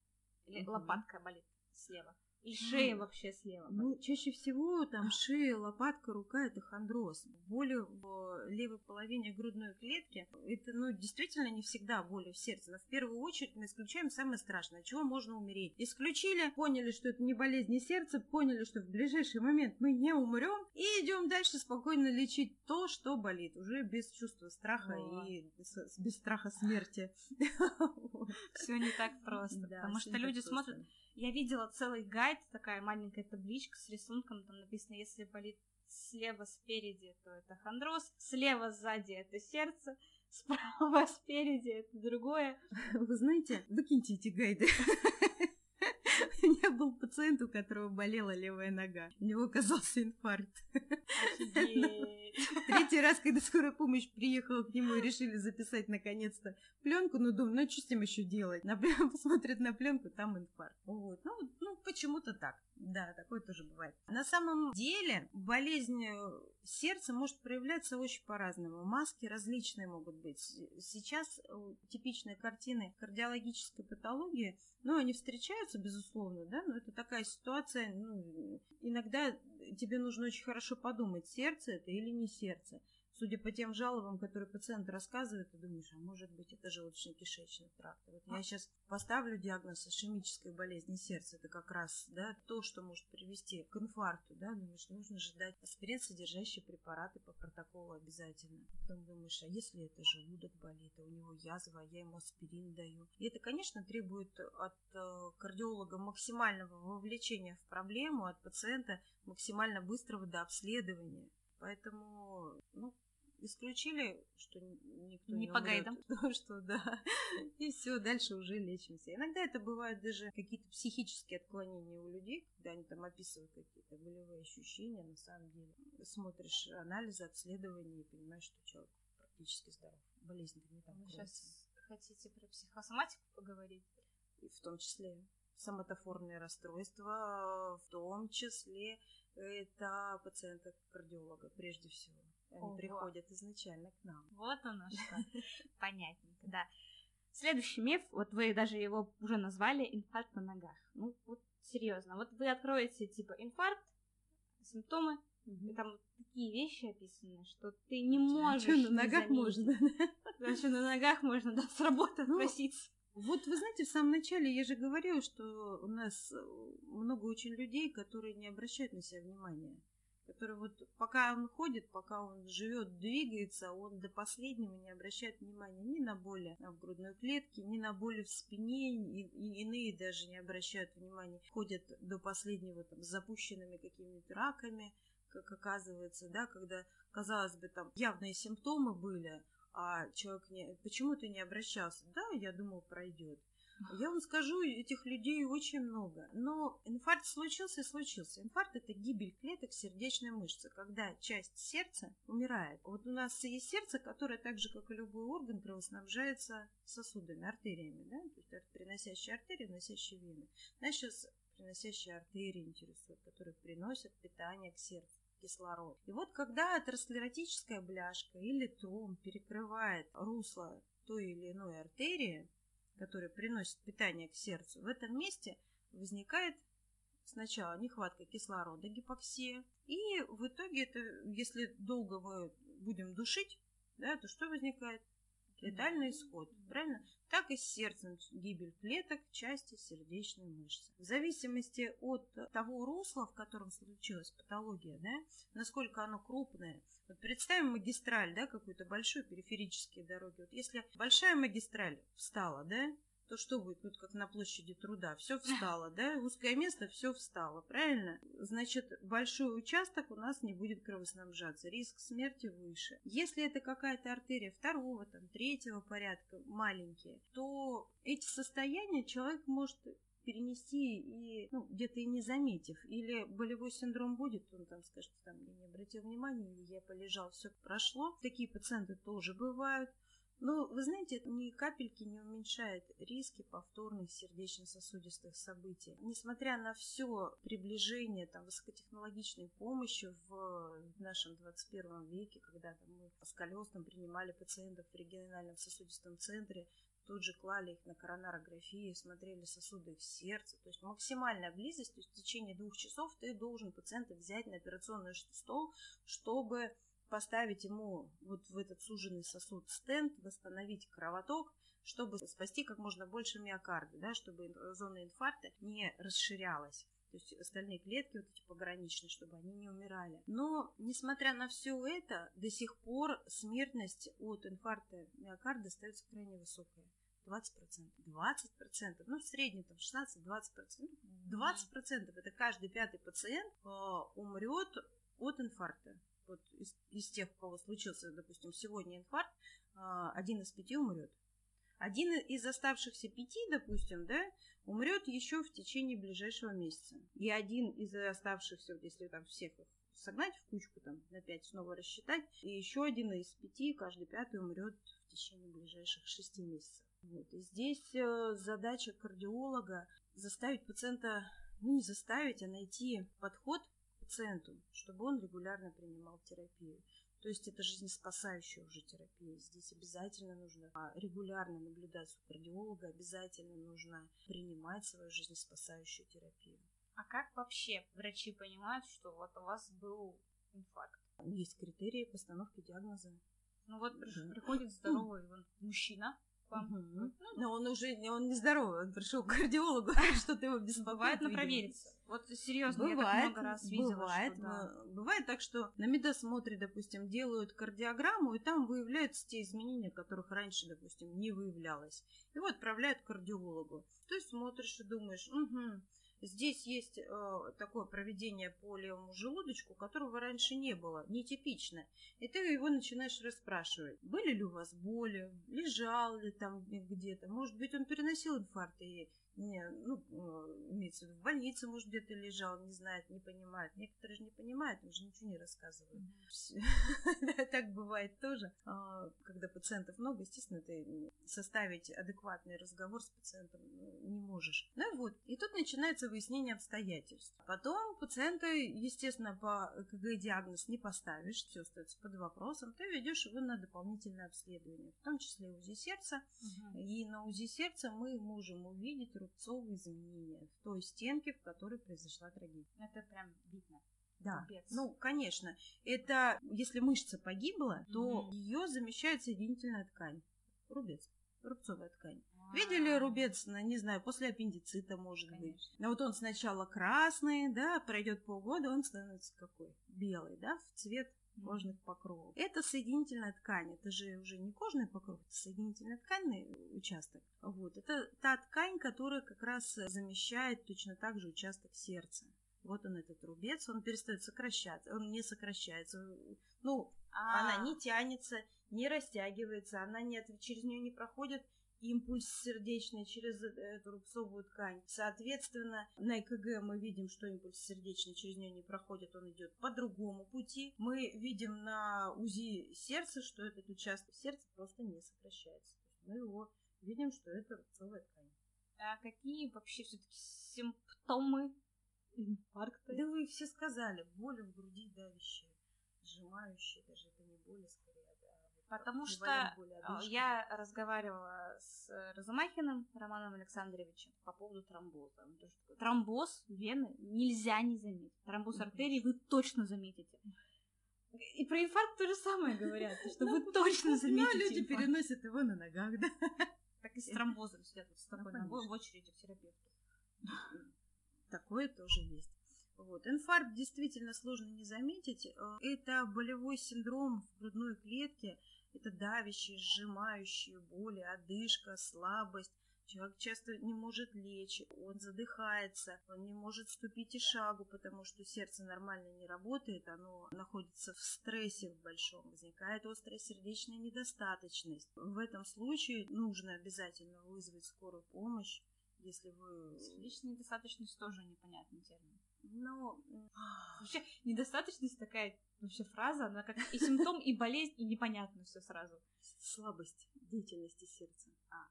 Или лопатка болит слева. И шея mm. вообще слева. Ну, чаще всего там шея, лопатка, рука это хондроз. Боли в левой половине грудной клетки это, ну, действительно не всегда боли в сердце. Но в первую очередь мы исключаем самое страшное, от чего можно умереть. Исключили, поняли, что это не болезнь сердца, поняли, что в ближайший момент мы не умрем и идем дальше спокойно лечить то, что болит, уже без чувства страха О. и без страха смерти. Все не так просто, потому что люди смотрят я видела целый гайд, такая маленькая табличка с рисунком, там написано, если болит слева спереди, то это хондроз, слева сзади это сердце, справа спереди это другое. Вы знаете, выкиньте эти гайды. У меня был пациент, у которого болела левая нога. У него оказался инфаркт. Третий раз, когда скорая помощь приехала к нему и решили записать наконец-то пленку, ну думаю, ну что с ним еще делать? На посмотрят на пленку, там инфаркт. Вот. Ну, ну почему-то так. Да, такое тоже бывает. На самом деле болезнь э, сердца может проявляться очень по-разному. Маски различные могут быть. Сейчас э, типичные картины кардиологической патологии, ну, они встречаются, безусловно, да, но это такая ситуация, ну, иногда тебе нужно очень хорошо подумать, сердце это или не сердце. Судя по тем жалобам, которые пациент рассказывает, ты думаешь, а может быть это желудочно-кишечный тракт. Вот я сейчас поставлю диагноз ишемической болезни сердца. Это как раз да, то, что может привести к инфаркту. Да? Думаешь, нужно же дать аспирин, содержащие препараты по протоколу обязательно. Потом думаешь, а если это желудок болит, а у него язва, а я ему аспирин даю. И это, конечно, требует от э, кардиолога максимального вовлечения в проблему, от пациента максимально быстрого до обследования. Поэтому, ну, исключили, что никто не, не по гайдам. что да, и все, дальше уже лечимся. Иногда это бывают даже какие-то психические отклонения у людей, когда они там описывают какие-то болевые ощущения, на самом деле. Смотришь анализы, обследования и понимаешь, что человек практически здоров. Болезнь-то не там. Вы сейчас хотите про психосоматику поговорить? И в том числе соматофорные расстройства, в том числе это пациенты кардиолога прежде всего. Они Ого. приходят изначально к нам. Вот оно что. Понятненько, да. Следующий миф, вот вы даже его уже назвали, инфаркт на ногах. Ну, вот серьезно, вот вы откроете типа инфаркт, симптомы, Угу. Там такие вещи описаны, что ты не можешь. А что, на ногах можно? Да, что на ногах можно, да, с работы ну, проситься. Вот вы знаете, в самом начале я же говорила, что у нас много очень людей, которые не обращают на себя внимания который вот пока он ходит, пока он живет, двигается, он до последнего не обращает внимания ни на боли в грудной клетке, ни на боли в спине, и, и иные даже не обращают внимания, ходят до последнего там, с запущенными какими-то раками, как оказывается, да, когда, казалось бы, там явные симптомы были, а человек не... Почему ты не обращался? Да, я думал, пройдет. Я вам скажу, этих людей очень много. Но инфаркт случился и случился. Инфаркт – это гибель клеток сердечной мышцы, когда часть сердца умирает. Вот у нас есть сердце, которое так же, как и любой орган, кровоснабжается сосудами, артериями. Да? То есть приносящие артерии, носящие вены. Нас сейчас приносящие артерии интересуют, которые приносят питание к сердцу кислород. И вот когда атеросклеротическая бляшка или тромб перекрывает русло той или иной артерии, который приносит питание к сердцу, в этом месте возникает сначала нехватка кислорода, гипоксия, и в итоге это, если долго мы будем душить, да, то что возникает? Летальный исход, правильно? Так и с сердцем гибель клеток, части сердечной мышцы. В зависимости от того русла, в котором случилась патология, да, насколько оно крупное. Вот представим магистраль, да, какую-то большую периферические дороги. Вот если большая магистраль встала, да, то что будет? Тут как на площади труда. Все встало, да? Узкое место, все встало, правильно? Значит, большой участок у нас не будет кровоснабжаться. Риск смерти выше. Если это какая-то артерия второго, там, третьего порядка, маленькие, то эти состояния человек может перенести и ну, где-то и не заметив. Или болевой синдром будет, он там скажет, там я не обратил внимания, или я полежал, все прошло. Такие пациенты тоже бывают. Но, вы знаете, это ни капельки не уменьшает риски повторных сердечно-сосудистых событий. Несмотря на все приближение там, высокотехнологичной помощи в нашем 21 веке, когда там, мы с колесом принимали пациентов в региональном сосудистом центре, тут же клали их на коронарографию, смотрели сосуды их сердца. То есть максимальная близость, то есть в течение двух часов ты должен пациента взять на операционный стол, чтобы поставить ему вот в этот суженный сосуд стенд, восстановить кровоток, чтобы спасти как можно больше миокарда, да, чтобы зона инфаркта не расширялась. То есть остальные клетки, вот эти пограничные, чтобы они не умирали. Но, несмотря на все это, до сих пор смертность от инфаркта миокарда остается крайне высокая. 20%. 20%. Ну, в среднем там 16-20%. 20% это каждый пятый пациент э, умрет от инфаркта вот из, из тех, у кого случился, допустим, сегодня инфаркт, а, один из пяти умрет. Один из оставшихся пяти, допустим, да, умрет еще в течение ближайшего месяца. И один из оставшихся, вот если там всех их согнать в кучку, там, на пять снова рассчитать, и еще один из пяти, каждый пятый умрет в течение ближайших шести месяцев. Вот. И здесь э, задача кардиолога заставить пациента, ну не заставить, а найти подход пациенту, чтобы он регулярно принимал терапию. То есть это жизнеспасающая уже терапия. Здесь обязательно нужно а, регулярно наблюдать у кардиолога, обязательно нужно принимать свою жизнеспасающую терапию. А как вообще врачи понимают, что вот у вас был инфаркт? Есть критерии постановки диагноза. Ну вот да. приходит здоровый мужчина, вам. Угу. Но он уже он не здоровый, он пришел к кардиологу, что-то его беспокоит. Бывает, провериться. Вот серьезно, бывает, я так много раз видела. Бывает, что, да. бывает так, что на медосмотре, допустим, делают кардиограмму, и там выявляются те изменения, которых раньше, допустим, не выявлялось. Его отправляют к кардиологу. То есть смотришь и думаешь, угу, Здесь есть э, такое проведение по левому желудочку, которого раньше не было, нетипично. И ты его начинаешь расспрашивать. Были ли у вас боли? Лежал ли там где-то? Может быть, он переносил инфаркт и не, ну, э, имеется в виду, в больнице, может, где-то лежал, не знает, не понимает. Некоторые же не понимают, уже ничего не рассказывают. Так бывает тоже. А, когда пациентов много, естественно, ты составить адекватный разговор с пациентом ну, не можешь. Ну вот, и тут начинается выяснение обстоятельств. Потом пациента, естественно, по КГ диагноз не поставишь, все остается под вопросом, ты ведешь его на дополнительное обследование, в том числе УЗИ сердца. И на УЗИ сердца мы можем увидеть рубцовые изменения в той стенке, в которой произошла трагедия. Это прям видно. Да, Рубец. ну, конечно. Это, если мышца погибла, то Мгм. ее замещает соединительная ткань. Рубец, рубцовая ткань. Видели А, рубец, на, не знаю, после аппендицита, может быть. Конечно. Но вот он сначала красный, да, пройдет полгода, он становится какой? Белый, да, в цвет кожных покровов. Это соединительная ткань, это же уже не кожный покров, это соединительная тканный участок. Вот, это та ткань, которая как раз замещает точно так же участок сердца. Вот он этот рубец, он перестает сокращаться, он не сокращается. Ну, А, она не тянется, не растягивается, она не, через нее не проходит импульс сердечный через э- эту рубцовую ткань. Соответственно, на ЭКГ мы видим, что импульс сердечный через нее не проходит, он идет по другому пути. Мы видим на УЗИ сердца, что этот участок сердца просто не сокращается. Мы его видим, что это рубцовая ткань. а какие вообще все-таки симптомы инфаркта? Да вы все сказали, боли в груди давящие, сжимающие, даже это не боли скорее, да, вот Потому что одышки. Я разговаривала с э, Разумахиным Романом Александровичем по поводу тромбоза. Он тоже такой, Тромбоз вены нельзя не заметить. Тромбоз Ну, артерии вы точно заметите. И про инфаркт то же самое говорят, что вы точно Ну, заметите люди инфаркт. переносят его на ногах, да. Так и с тромбозом сидят вот с такой Ну, ногой в очереди к терапевту. Такое тоже есть. Вот. Инфаркт действительно сложно не заметить. Э, Это болевой синдром в грудной клетке. Это давящие, сжимающие боли, одышка, слабость. Человек часто не может лечь, он задыхается, он не может ступить и шагу, потому что сердце нормально не работает, оно находится в стрессе в большом, возникает острая сердечная недостаточность. В этом случае нужно обязательно вызвать скорую помощь, если вы... Сердечная недостаточность тоже непонятный термин. Ну, Вообще, недостаточность такая вообще фраза, она как и симптом, и болезнь, и непонятно все сразу. слабость деятельности сердца. А,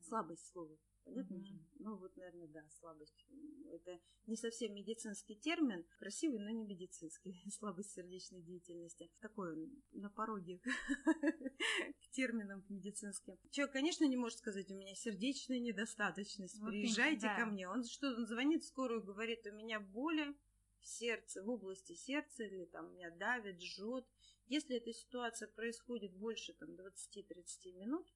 слабость слова. Понятно же? Ну вот, наверное, да, слабость. Это не совсем медицинский термин, красивый, но не медицинский. Слабость сердечной деятельности. Такой он на пороге к терминам медицинским. Человек, конечно, не может сказать, у меня сердечная недостаточность, Вот приезжайте да. ко мне. Он что, он звонит в скорую, говорит, у меня боли в сердце, в области сердца, или там меня давит, жжет. Если эта ситуация происходит больше там 20-30 минут,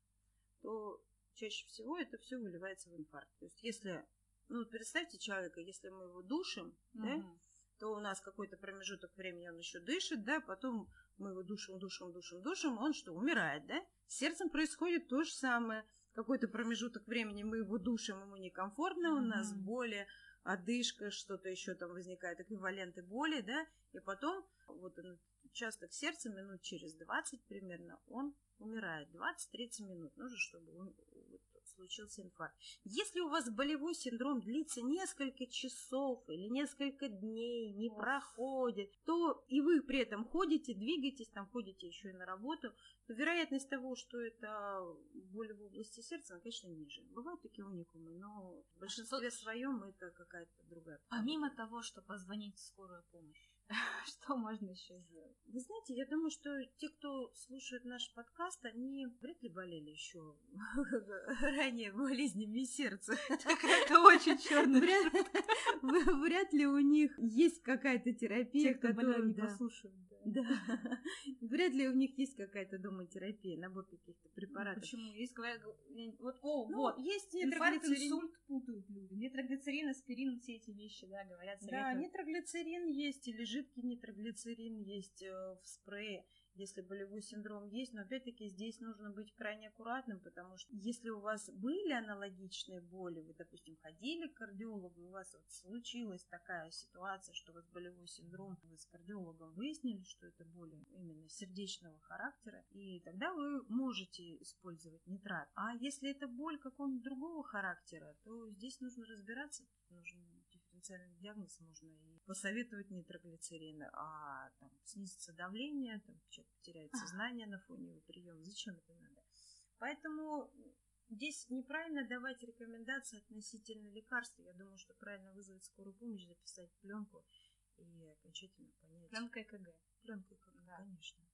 то чаще всего это все выливается в инфаркт. То есть если, ну представьте человека, если мы его душим, да, Мгм. то у нас какой-то промежуток времени он еще дышит, да, потом мы его душим, душим, душим, душим, он что, умирает, да? С сердцем происходит то же самое. Какой-то промежуток времени мы его душим, ему некомфортно, у нас боли, одышка, что-то еще там возникает, эквиваленты боли, да, и потом вот он, участок сердца минут через 20 примерно, он умирает. 20-30 минут нужно, чтобы случился инфаркт. Если у вас болевой синдром длится несколько часов или несколько дней, не Ох. проходит, то и вы при этом ходите, двигаетесь, там ходите еще и на работу, то вероятность того, что это боль в области сердца, она, конечно, ниже. Бывают такие уникумы, но в большинстве своем это какая-то другая. Помимо того, что позвонить в скорую помощь, что можно еще сделать? Вы знаете, я думаю, что те, кто слушает наш подкаст, они вряд ли болели еще ранее болезнями сердца. Это очень черный Вряд, вряд ли у них есть какая-то терапия, Те, кто которую- не да. послушают. Да. Вряд ли у них есть какая-то дома терапия, набор каких-то препаратов. Почему? Есть, говорят, вот, о, Ну, вот, есть инфаркт, нитроглицерин. инсульт путают люди. Нитроглицерин, аспирин, все эти вещи, да, говорят, Да, нитроглицерин есть, или жидкий нитроглицерин есть э, в спрее, если болевой синдром есть. Но опять-таки здесь нужно быть крайне аккуратным, потому что если у вас были аналогичные боли, вы, допустим, ходили к кардиологу, и у вас вот случилась такая ситуация, что у вас болевой синдром, вы с кардиологом выяснили, что это боли именно сердечного характера, и тогда вы можете использовать нитрат. А если это боль какого-нибудь другого характера, то здесь нужно разбираться, нужно дифференциальный диагноз можно и посоветовать нитроглицерин, а там снизится давление, там человек потеряет сознание на фоне его приема. Зачем это надо? Поэтому здесь неправильно давать рекомендации относительно лекарств. Я думаю, что правильно вызвать скорую помощь, записать пленку и окончательно понять. Пленка ЭКГ. Пленку, как, Да. конечно.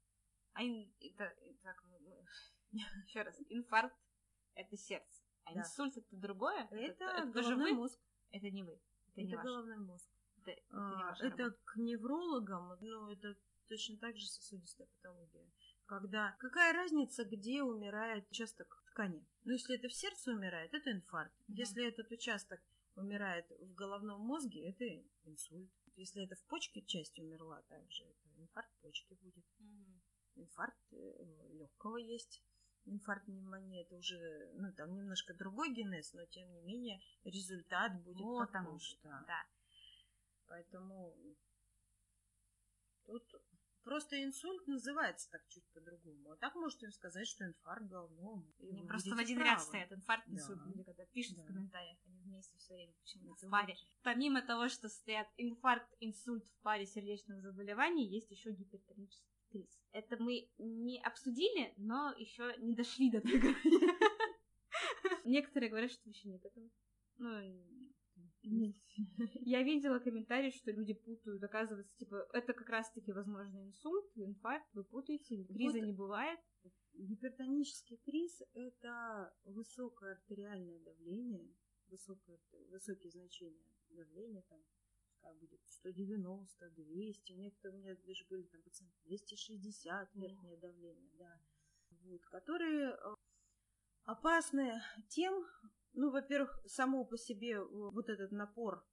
А ин- это, так, мы- мы- еще раз, инфаркт – это сердце, а Да. инсульт – это другое? Это, тоже головной вы? мозг. Это не вы, это, не Это ваш. головной мозг. Это, это, а, это к неврологам, ну, это точно так же сосудистая патология. Когда какая разница, где умирает участок ткани? Ну, если это в сердце умирает, это инфаркт. Mm-hmm. Если этот участок умирает в головном мозге, это инсульт. Если это в почке часть умерла, также это инфаркт почки будет. Mm-hmm. Инфаркт э, легкого есть инфаркт пневмонии это уже, ну, там немножко другой генез, но тем не менее результат будет вот потому что. Да. Поэтому тут просто инсульт называется так чуть по-другому. А так можете им сказать, что инфаркт головного. Мне просто в один ряд стоят инфаркт, инсульт. Да. Люди когда пишут да. в комментариях, они вместе все время почему-то в паре. Помимо того, что стоят инфаркт, инсульт в паре сердечных заболеваний, есть еще гипертонический криз. Это мы не обсудили, но еще не дошли до того. Некоторые говорят, что вообще нет этого. Ну, нет. Я видела комментарии, что люди путают. Оказывается, типа, это как раз-таки, возможно, инсульт, инфаркт, вы путаете, криза вот не бывает. Гипертонический криз – это высокое артериальное давление, высокое, высокие значения давления, там, пускай будет 190, 200, некоторые у меня даже были там пациенты 260 верхнее давление, да, вот, которые э, опасны тем, ну, во-первых, само по себе э, вот этот напор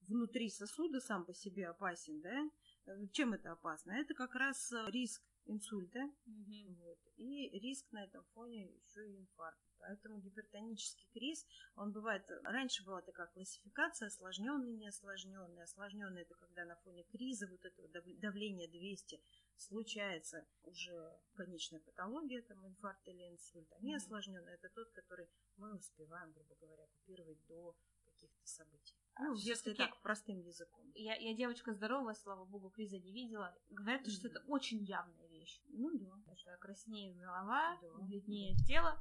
внутри сосуда сам по себе опасен, да, э, чем это опасно? Это как раз риск инсульта угу. вот, и риск на этом фоне еще и инфаркта. Поэтому гипертонический криз, он бывает, раньше была такая классификация, осложненный, неосложненный. Осложненный это когда на фоне криза вот этого давления 200 случается уже конечная патология, там инфаркт или инсульт. А неосложненный это тот, который мы успеваем, грубо говоря, купировать до каких-то событий. А ну, если так, простым языком. Я, я девочка здоровая, слава богу, криза не видела. Говорят, mm-hmm. что это очень явная вещь. Ну да. Потому что краснеет голова, да. бледнеет тело.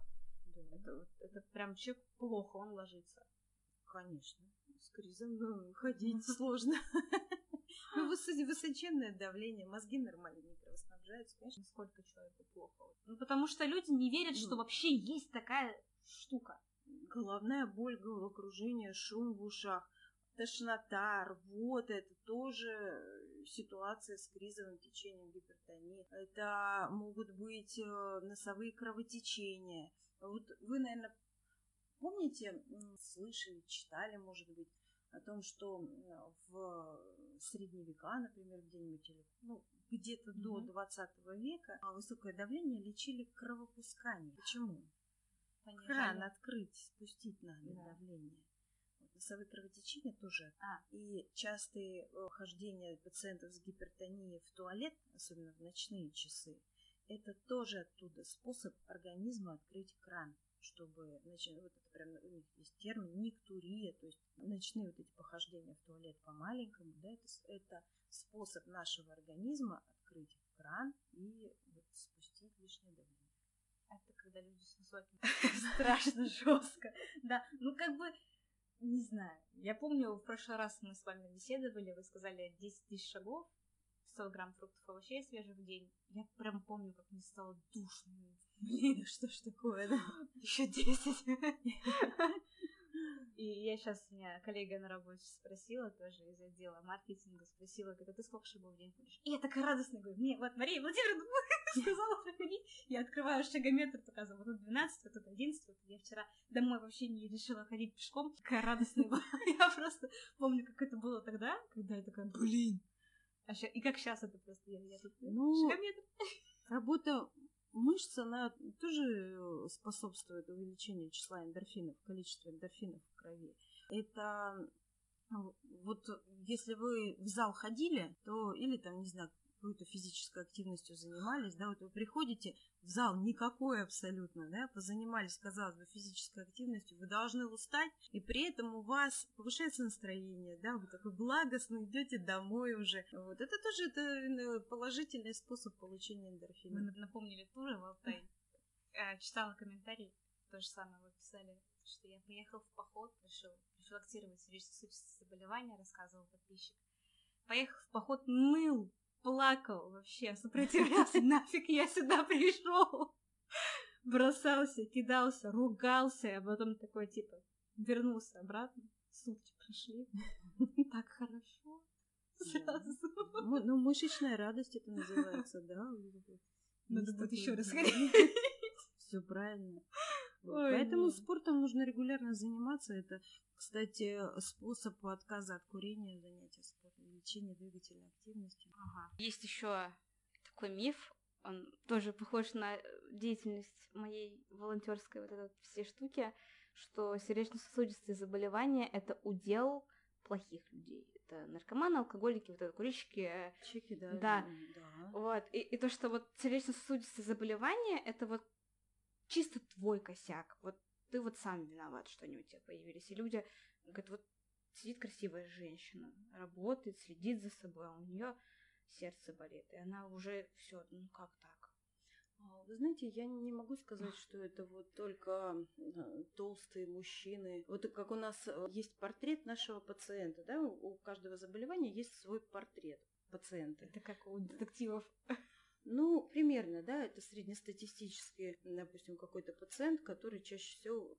Это, это прям человек плохо, он ложится. Конечно. С кризом ну, ходить сложно. Ну, высоченное давление, мозги нормально не кровоснабжаются, конечно. Сколько человеку плохо. Ну, потому что люди не верят, что ну. вообще есть такая штука. Головная боль, головокружение, шум в ушах, тошнота, рвота, это тоже ситуация с кризовым течением гипертонии. Это могут быть э, носовые кровотечения, вот вы, наверное, помните, слышали, читали, может быть, о том, что в средние века, например, где-нибудь, или ну, где-то mm-hmm. до 20 века а высокое давление лечили кровопускание. Почему? Понижали. Кран открыть, спустить надо да. давление. Носовые кровотечения тоже. А. И частые э, хождения пациентов с гипертонией в туалет, особенно в ночные часы, это тоже оттуда способ организма открыть кран, чтобы, значит, вот это прям у них есть термин никтурия, то есть ночные вот эти похождения в туалет по маленькому, да, это, это способ нашего организма открыть кран и вот спустить лишнее давление. Это когда люди с высоким страшно жестко. Да, ну как бы не знаю. Я помню, в прошлый раз мы с вами беседовали, вы сказали 10 тысяч шагов, 100 грамм фруктов и овощей свежих в день. Я прям помню, как мне стало душно. Блин, что ж такое, да? Еще 10. И я сейчас, меня коллега на работе спросила, тоже из отдела маркетинга, спросила, говорит, а ты сколько шагов в день ходишь? И я такая радостная, говорю, мне вот Мария Владимировна сказала проходить. Я открываю шагометр, показываю, вот тут 12, вот тут 11, вот я вчера домой вообще не решила ходить пешком. Такая радостная была. Я просто помню, как это было тогда, когда я такая, блин, а ща, и как сейчас это просто? Я, я тут ну, шагометр. Работа мышц, она тоже э, способствует увеличению числа эндорфинов, количества эндорфинов в крови. Это вот если вы в зал ходили, то или там, не знаю, какой-то физической активностью занимались, да, вот вы приходите в зал никакой абсолютно, да, позанимались, казалось бы, физической активностью, вы должны устать, и при этом у вас повышается настроение, да, вы такой благостный, идете домой уже. Вот это тоже это э, положительный способ получения эндорфина. Мы напомнили туры в Алтай. Читала комментарий, то же самое вы писали, что я поехал в поход, решил профилактировать сердечно-сосудистые заболевания, рассказывал подписчик. Поехал в поход, ныл, плакал вообще, сопротивлялся, нафиг я сюда пришел. Бросался, кидался, ругался, а потом такой типа вернулся обратно, Сутки прошли. Так хорошо. Сразу. Ну, мышечная радость это называется, да? Надо будет еще раз Все правильно. Ой, Поэтому нет. спортом нужно регулярно заниматься. Это, кстати, способ отказа от курения, занятия спортом, лечения двигательной активности. Ага. Есть еще такой миф, он тоже похож на деятельность моей волонтерской вот этой все штуки, что сердечно-сосудистые заболевания это удел плохих людей. Это наркоманы, алкоголики, вот это курильщики. Чики, да. Да. да. Вот. И, и то, что вот сердечно-сосудистые заболевания, это вот чисто твой косяк. Вот ты вот сам виноват, что они у тебя появились. И люди говорят, вот сидит красивая женщина, работает, следит за собой, а у нее сердце болит, и она уже все, ну как так? А, вы знаете, я не могу сказать, что это вот только а, толстые мужчины. Вот как у нас э, есть портрет нашего пациента, да, у каждого заболевания есть свой портрет пациента. Это как у детективов. Ну, примерно, да, это среднестатистический, допустим, какой-то пациент, который чаще всего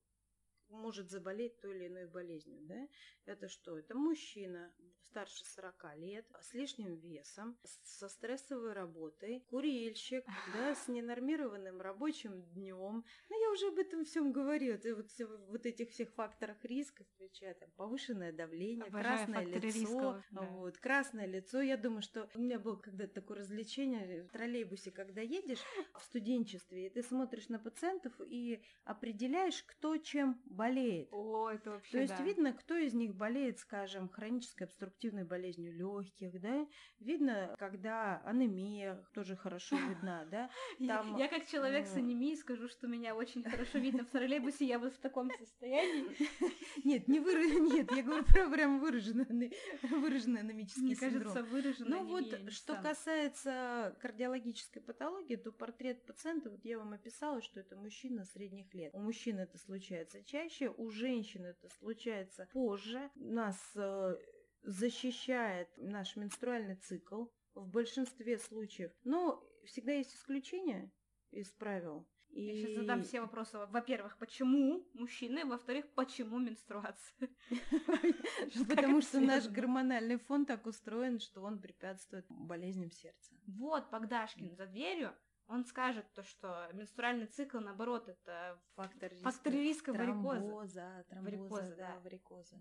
может заболеть той или иной болезнью, да? Это что? Это мужчина старше 40 лет, с лишним весом, со стрессовой работой, курильщик, да, с ненормированным рабочим днем. Ну, я уже об этом всем говорю. Это вот, вот этих всех факторах риска, включая там, повышенное давление, Обожаю красное лицо. Рисков, да. Вот, красное лицо. Я думаю, что у меня было когда-то такое развлечение в троллейбусе, когда едешь в студенчестве, и ты смотришь на пациентов и определяешь, кто чем болеет. О, это вообще То есть да. видно, кто из них болеет, скажем, хронической обструктивной болезнью легких, да? Видно, когда анемия тоже хорошо видна, да? Там, я, я как человек с анемией скажу, что меня очень хорошо видно в троллейбусе, я вот в таком состоянии. Нет, не выра... нет, я говорю про прям выраженный, выраженный анемический Мне синдром. кажется, выраженный Ну вот, что касается кардиологической патологии, то портрет пациента, вот я вам описала, что это мужчина средних лет. У мужчин это случается чаще, чаще, у женщин это случается позже. Нас э, защищает наш менструальный цикл в большинстве случаев. Но всегда есть исключения из правил. И... Я сейчас задам все вопросы. Во-первых, почему мужчины? Во-вторых, почему менструация? Потому что наш гормональный фон так устроен, что он препятствует болезням сердца. Вот Богдашкин за дверью он скажет то, что менструальный цикл, наоборот, это фактор риска, фактор риска варикоза. Тромбоза, тромбоза, варикоза, да, да, варикоза.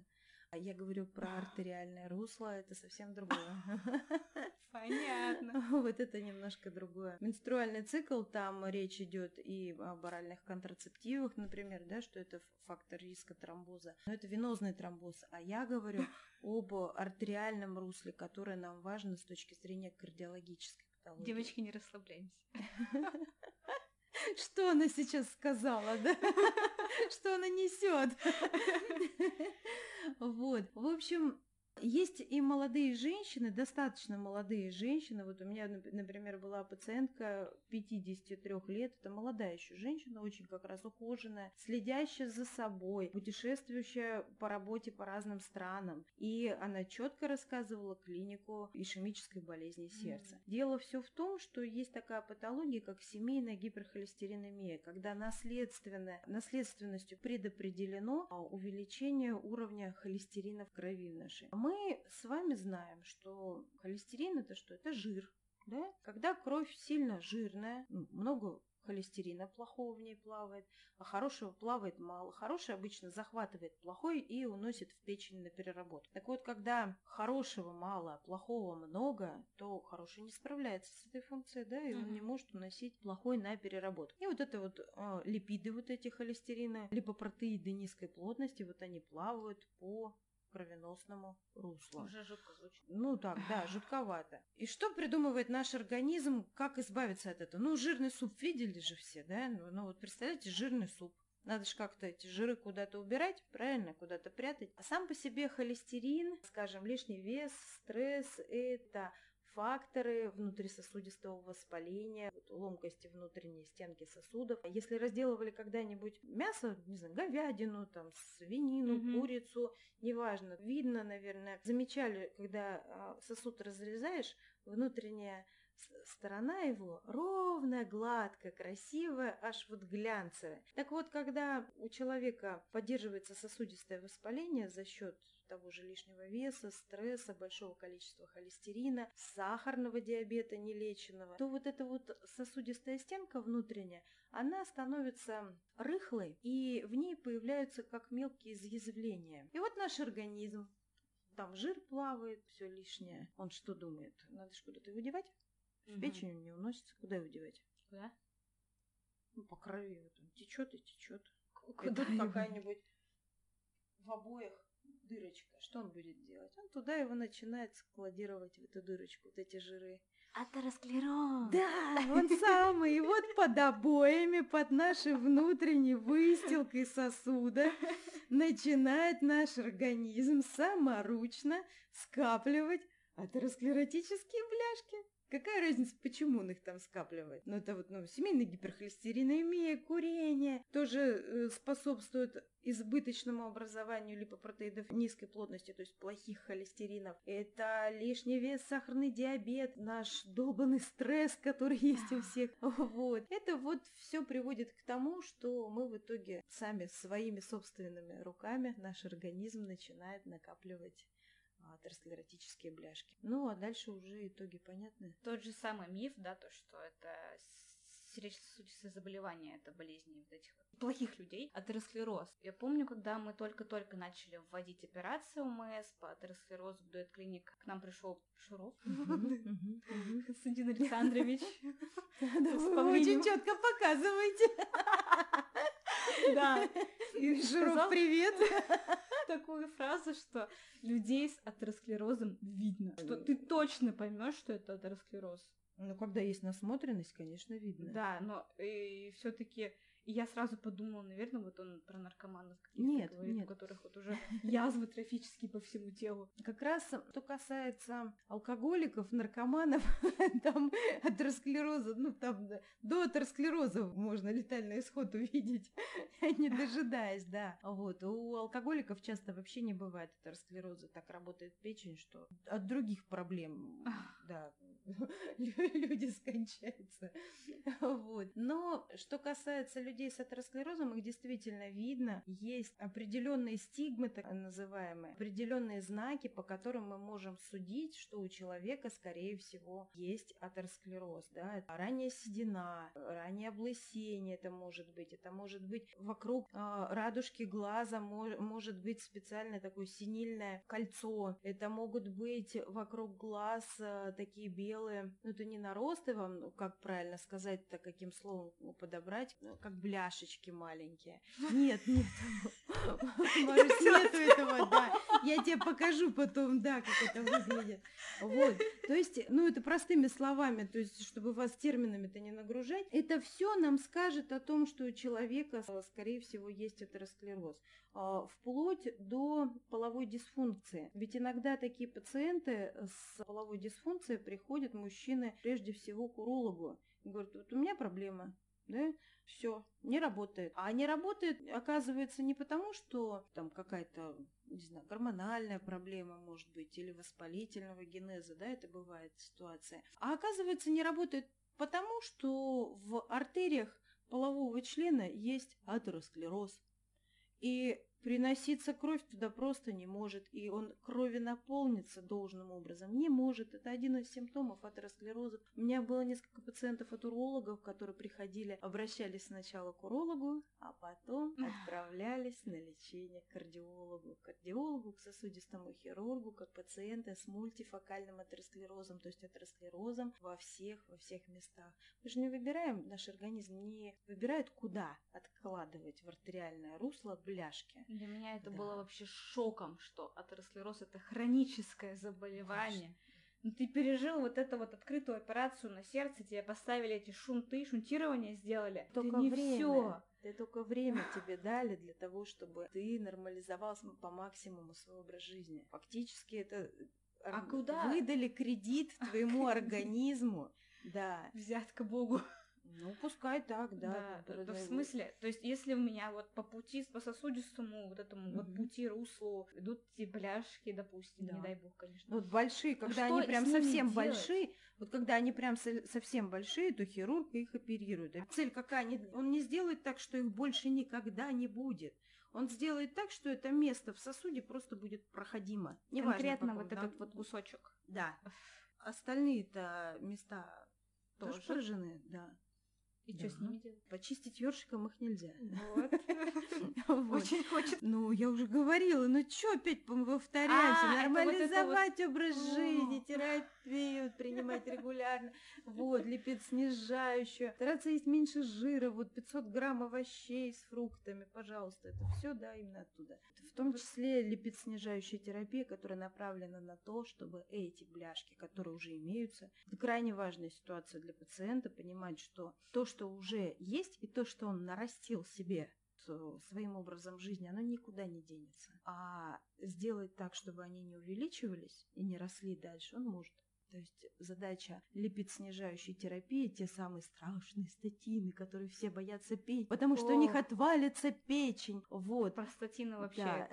А я говорю про артериальное русло, это совсем другое. Понятно. Вот это немножко другое. Менструальный цикл, там речь идет и об оральных контрацептивах, например, да, что это фактор риска тромбоза. Но это венозный тромбоз. А я говорю об артериальном русле, которое нам важно с точки зрения кардиологической патологии. Девочки, не расслабляемся. Что она сейчас сказала, да? Что она несет? Вот. В общем, есть и молодые женщины, достаточно молодые женщины. Вот у меня, например, была пациентка 53 лет. Это молодая еще женщина, очень как раз ухоженная, следящая за собой, путешествующая по работе по разным странам. И она четко рассказывала клинику ишемической болезни сердца. Mm. Дело все в том, что есть такая патология, как семейная гиперхолестеринемия, когда наследственно, наследственностью предопределено а, увеличение уровня холестерина в крови нашей мы с вами знаем, что холестерин это что? Это жир. Да? Когда кровь сильно жирная, много холестерина плохого в ней плавает, а хорошего плавает мало. Хороший обычно захватывает плохой и уносит в печень на переработку. Так вот, когда хорошего мало, а плохого много, то хороший не справляется с этой функцией, да, и он не может уносить плохой на переработку. И вот это вот э, липиды вот эти холестерина, либо протеиды низкой плотности, вот они плавают по кровеносному руслу. Уже жутко звучит. Ну так, да, жутковато. И что придумывает наш организм, как избавиться от этого? Ну, жирный суп видели же все, да? Ну, ну вот представляете, жирный суп. Надо же как-то эти жиры куда-то убирать, правильно, куда-то прятать. А сам по себе холестерин, скажем, лишний вес, стресс – это факторы внутрисосудистого воспаления, вот, ломкости внутренней стенки сосудов. Если разделывали когда-нибудь мясо, не знаю, говядину, там, свинину, угу. курицу, неважно, видно, наверное, замечали, когда а, сосуд разрезаешь, внутренняя сторона его ровная, гладкая, красивая, аж вот глянцевая. Так вот, когда у человека поддерживается сосудистое воспаление за счет того же лишнего веса, стресса, большого количества холестерина, сахарного диабета нелеченного, то вот эта вот сосудистая стенка внутренняя, она становится рыхлой, и в ней появляются как мелкие изъязвления. И вот наш организм, там жир плавает, все лишнее. Он что думает? Надо же куда-то его девать? В угу. печень он не уносится. Куда его девать? Куда? Ну, по крови вот он течет и течет. Куда и тут какая-нибудь в обоях дырочка. Что он будет делать? Он туда его начинает складировать в эту дырочку, вот эти жиры. Атеросклероз. Да, он самый. И вот под обоями, под нашей внутренней выстилкой сосуда начинает наш организм саморучно скапливать атеросклеротические бляшки. Какая разница, почему он их там скапливает? Ну, это вот, ну, семейная гиперхолестеринемия, курение тоже э, способствует избыточному образованию липопротеидов низкой плотности, то есть плохих холестеринов. Это лишний вес, сахарный диабет, наш долбанный стресс, который есть у всех. Вот. Это вот все приводит к тому, что мы в итоге сами своими собственными руками наш организм начинает накапливать атеросклеротические бляшки. Ну, а дальше уже итоги понятны. Тот же самый миф, да, то, что это сердечно-сосудистые заболевания, это болезни вот этих вот плохих людей, атеросклероз. Я помню, когда мы только-только начали вводить операции УМС по атеросклерозу в дуэт клиник, к нам пришел Шуров, Константин Александрович. Вы очень четко показываете. Да. Шуров, привет такую фразу, что людей с атеросклерозом видно. Что ты точно поймешь, что это атеросклероз. Ну, когда есть насмотренность, конечно, видно. Да, но и все-таки и я сразу подумала, наверное, вот он про наркоманов нет, говорит, нет. у которых вот уже язвы трофические по всему телу. Как раз, что касается алкоголиков, наркоманов, там атеросклероза, ну там до атеросклероза можно летальный исход увидеть, не дожидаясь, да. Вот. У алкоголиков часто вообще не бывает атеросклероза, так работает печень, что от других проблем, да, люди скончаются. Вот. Но что касается людей, с атеросклерозом их действительно видно. Есть определенные стигмы, так называемые, определенные знаки, по которым мы можем судить, что у человека, скорее всего, есть атеросклероз. Да? Это ранняя седина, раннее облысение это может быть. Это может быть вокруг э, радужки глаза, мож, может быть специальное такое синильное кольцо. Это могут быть вокруг глаз э, такие белые, ну это не наросты вам, ну, как правильно сказать-то, каким словом подобрать, ну, как бляшечки маленькие. Нет, нет. Марусь, нету этого, да. Я тебе покажу потом, да, как это выглядит. Вот. То есть, ну, это простыми словами, то есть, чтобы вас терминами-то не нагружать. Это все нам скажет о том, что у человека, скорее всего, есть атеросклероз. А, вплоть до половой дисфункции. Ведь иногда такие пациенты с половой дисфункцией приходят, мужчины, прежде всего к урологу. И говорят, вот у меня проблема, да, все, не работает. А не работает, оказывается, не потому, что там какая-то, не знаю, гормональная проблема, может быть, или воспалительного генеза, да, это бывает ситуация. А оказывается, не работает потому, что в артериях полового члена есть атеросклероз. И Приноситься кровь туда просто не может, и он крови наполниться должным образом не может. Это один из симптомов атеросклероза. У меня было несколько пациентов от урологов, которые приходили, обращались сначала к урологу, а потом отправлялись на лечение к кардиологу. К кардиологу, к сосудистому хирургу, как пациенты с мультифокальным атеросклерозом, то есть атеросклерозом во всех, во всех местах. Мы же не выбираем, наш организм не выбирает, куда откладывать в артериальное русло бляшки. Для меня это да. было вообще шоком, что атеросклероз это хроническое заболевание. Ну, ты пережил вот эту вот открытую операцию на сердце, тебе поставили эти шунты, шунтирование сделали. Только это не время. Всё. Ты только время тебе дали для того, чтобы ты нормализовался по максимуму свой образ жизни. Фактически это а куда? выдали кредит твоему организму. Да. Взятка Богу. Ну, пускай так, да. Да, в смысле, то есть если у меня вот по пути, по сосудистому вот этому вот Мгм. пути, руслу идут эти бляшки, допустим, Да. не дай бог, конечно. Ну, Вот большие, когда что они прям совсем делать? большие, вот когда они прям со- совсем большие, то хирург их оперирует. А цель какая? Он не сделает так, что их больше никогда не будет. Он сделает так, что это место в сосуде просто будет проходимо. Неважно Конкретно каком, вот да. этот вот кусочек. Да. Остальные-то места тоже Тоже? поражены, да. И что с Да. ними делать? Почистить ёршиком их нельзя. Вот. Очень хочет. Ну, я уже говорила, ну что опять повторяемся? А, Нормализовать образ жизни, терапию принимать регулярно. Вот, липид снижающую. Стараться есть меньше жира, вот 500 грамм овощей с фруктами, пожалуйста. Это все, да, именно оттуда. В том числе липид снижающая терапия, которая направлена на то, чтобы эти бляшки, которые уже имеются, это крайне важная ситуация для пациента, понимать, что то, что уже есть, и то, что он нарастил себе своим образом жизни, оно никуда не денется. А сделать так, чтобы они не увеличивались и не росли дальше, он может. То есть задача липид-снижающей терапии, те самые страшные статины, которые все боятся пить, потому что у них О. отвалится печень. Вот. Простатина вообще. Да.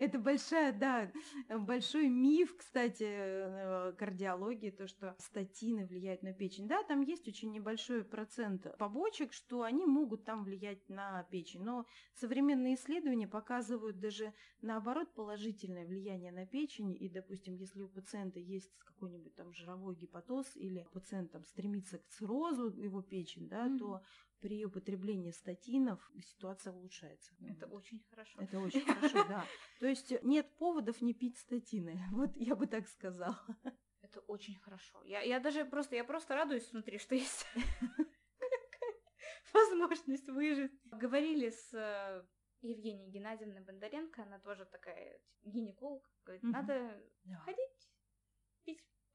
Это большая, да, большой миф, кстати, э, кардиологии, то, что статины влияют на печень. Да, там есть очень небольшой процент побочек, что они могут там влиять на печень. Но современные исследования показывают даже наоборот положительное влияние на печень. И, допустим, если у пациента есть какой-нибудь там жировой гепатоз или пациент там стремится к циррозу его печень, да, Мгм. то при употреблении статинов ситуация улучшается. Это Вот. очень хорошо. Это очень хорошо, да. То есть нет поводов не пить статины. Вот я бы так сказала. Это очень хорошо. Я, я даже просто, я просто радуюсь внутри, что есть возможность выжить. Говорили с э, Евгенией Геннадьевной Бондаренко, она тоже такая типа, гинеколог, говорит, надо ходить,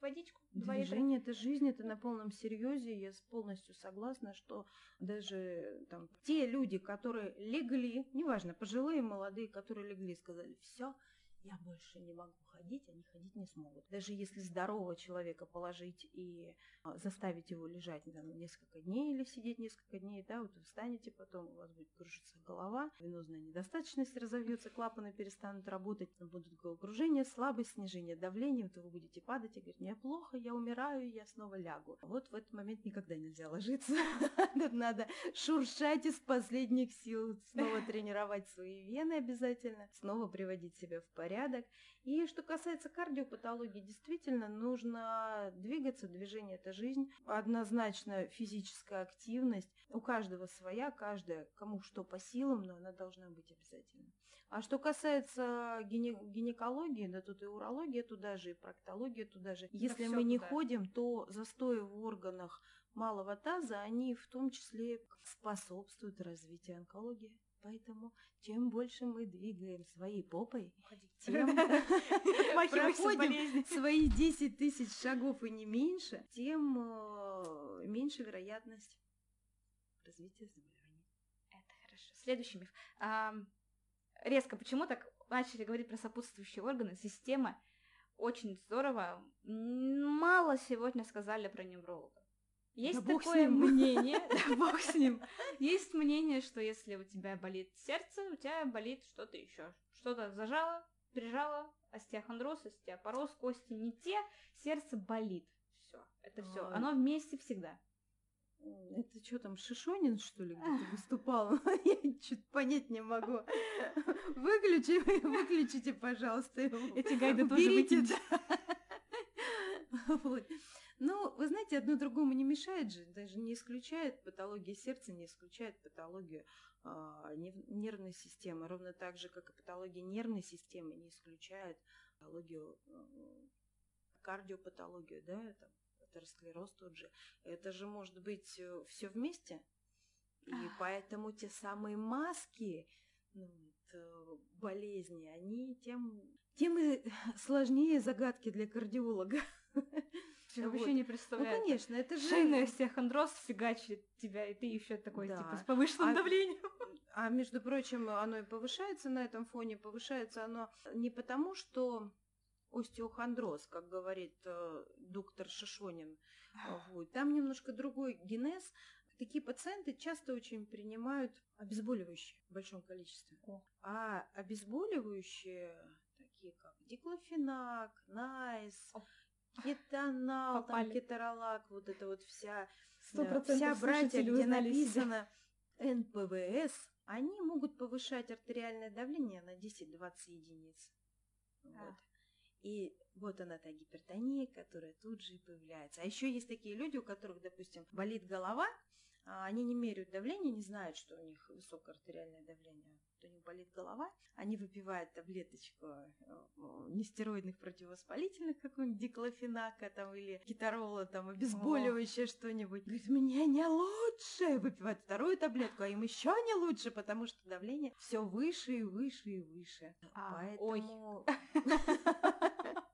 водичку. Движение это жизнь, это на полном серьезе. Я полностью согласна, что даже там те люди, которые легли, неважно, пожилые, молодые, которые легли, сказали, все, я больше не могу ходить, они ходить не смогут. Даже если здорового человека положить и а, заставить его лежать там, несколько дней или сидеть несколько дней, да, вот вы встанете, потом у вас будет кружиться голова, венозная недостаточность разовьется, клапаны перестанут работать, будут головокружение, слабость, снижение давления, вот вы будете падать и говорить, мне плохо, я умираю, я снова лягу. Вот в этот момент никогда нельзя ложиться. Надо шуршать из последних сил, снова тренировать свои вены обязательно, снова приводить себя в порядок. И что касается кардиопатологии, действительно нужно двигаться, движение это жизнь, однозначно физическая активность. У каждого своя, каждая, кому что по силам, но она должна быть обязательно. А что касается гине- гинекологии, да тут и урология туда же, и проктология туда же. Если всё мы не туда. ходим, то застои в органах малого таза, они в том числе способствуют развитию онкологии. Поэтому чем больше мы двигаем своей попой, тем Отмахивайся, проходим свои 10 тысяч шагов и не меньше, тем э, меньше вероятность развития заболевания. Это хорошо. Следующий миф. Ам, резко, почему так начали говорить про сопутствующие органы, система? Очень здорово. Мало сегодня сказали про невролога. Есть с такое мнение, да бог с ним. Есть мнение, что если у тебя болит сердце, у тебя болит что-то еще. Что-то зажало, прижало, остеохондроз, остеопороз, кости не те, сердце болит. Все, это все. Оно вместе всегда. Это что там, Шишонин, что ли, где-то выступал? Я что-то понять не могу. Выключи, выключите, пожалуйста. его. Эти гайды тоже Уберите, да. Вот. Ну, вы знаете, одно другому не мешает же, даже не исключает патология сердца, не исключает патологию нев- нервной системы, ровно так же, как и патология нервной системы не исключает патологию, э, кардиопатологию, да, там, атеросклероз тот же. Это же может быть все вместе, и поэтому те самые маски ну, вот, э, болезни, они тем, тем и сложнее загадки для кардиолога. Я вообще не Ну, представляю. конечно, это же... Шейный остеохондроз фигачит тебя, и ты еще такой, Да. типа, с повышенным А- давлением. А между прочим, оно и повышается на этом фоне. Повышается оно не потому, что остеохондроз, как говорит э, доктор Шишонин. Вот. Там немножко другой генез. Такие пациенты часто очень принимают обезболивающие в большом количестве. О. А обезболивающие, такие как диклофенак, найс, О. кетонал, там, кеторолак, вот это вот вся, процентов вся братья, где написано НПВС, они могут повышать артериальное давление на 10-20 единиц. Вот. А. И вот она та гипертония, которая тут же и появляется. А еще есть такие люди, у которых, допустим, болит голова, а они не меряют давление, не знают, что у них высокое артериальное давление. У них болит голова, они выпивают таблеточку э, нестероидных противовоспалительных, какой-нибудь диклофенака там или кеторола, там обезболивающее что-нибудь. Говорит, мне не лучше. Выпивают вторую таблетку, а им еще не лучше, потому что давление все выше и выше и выше. А, ой. Поэтому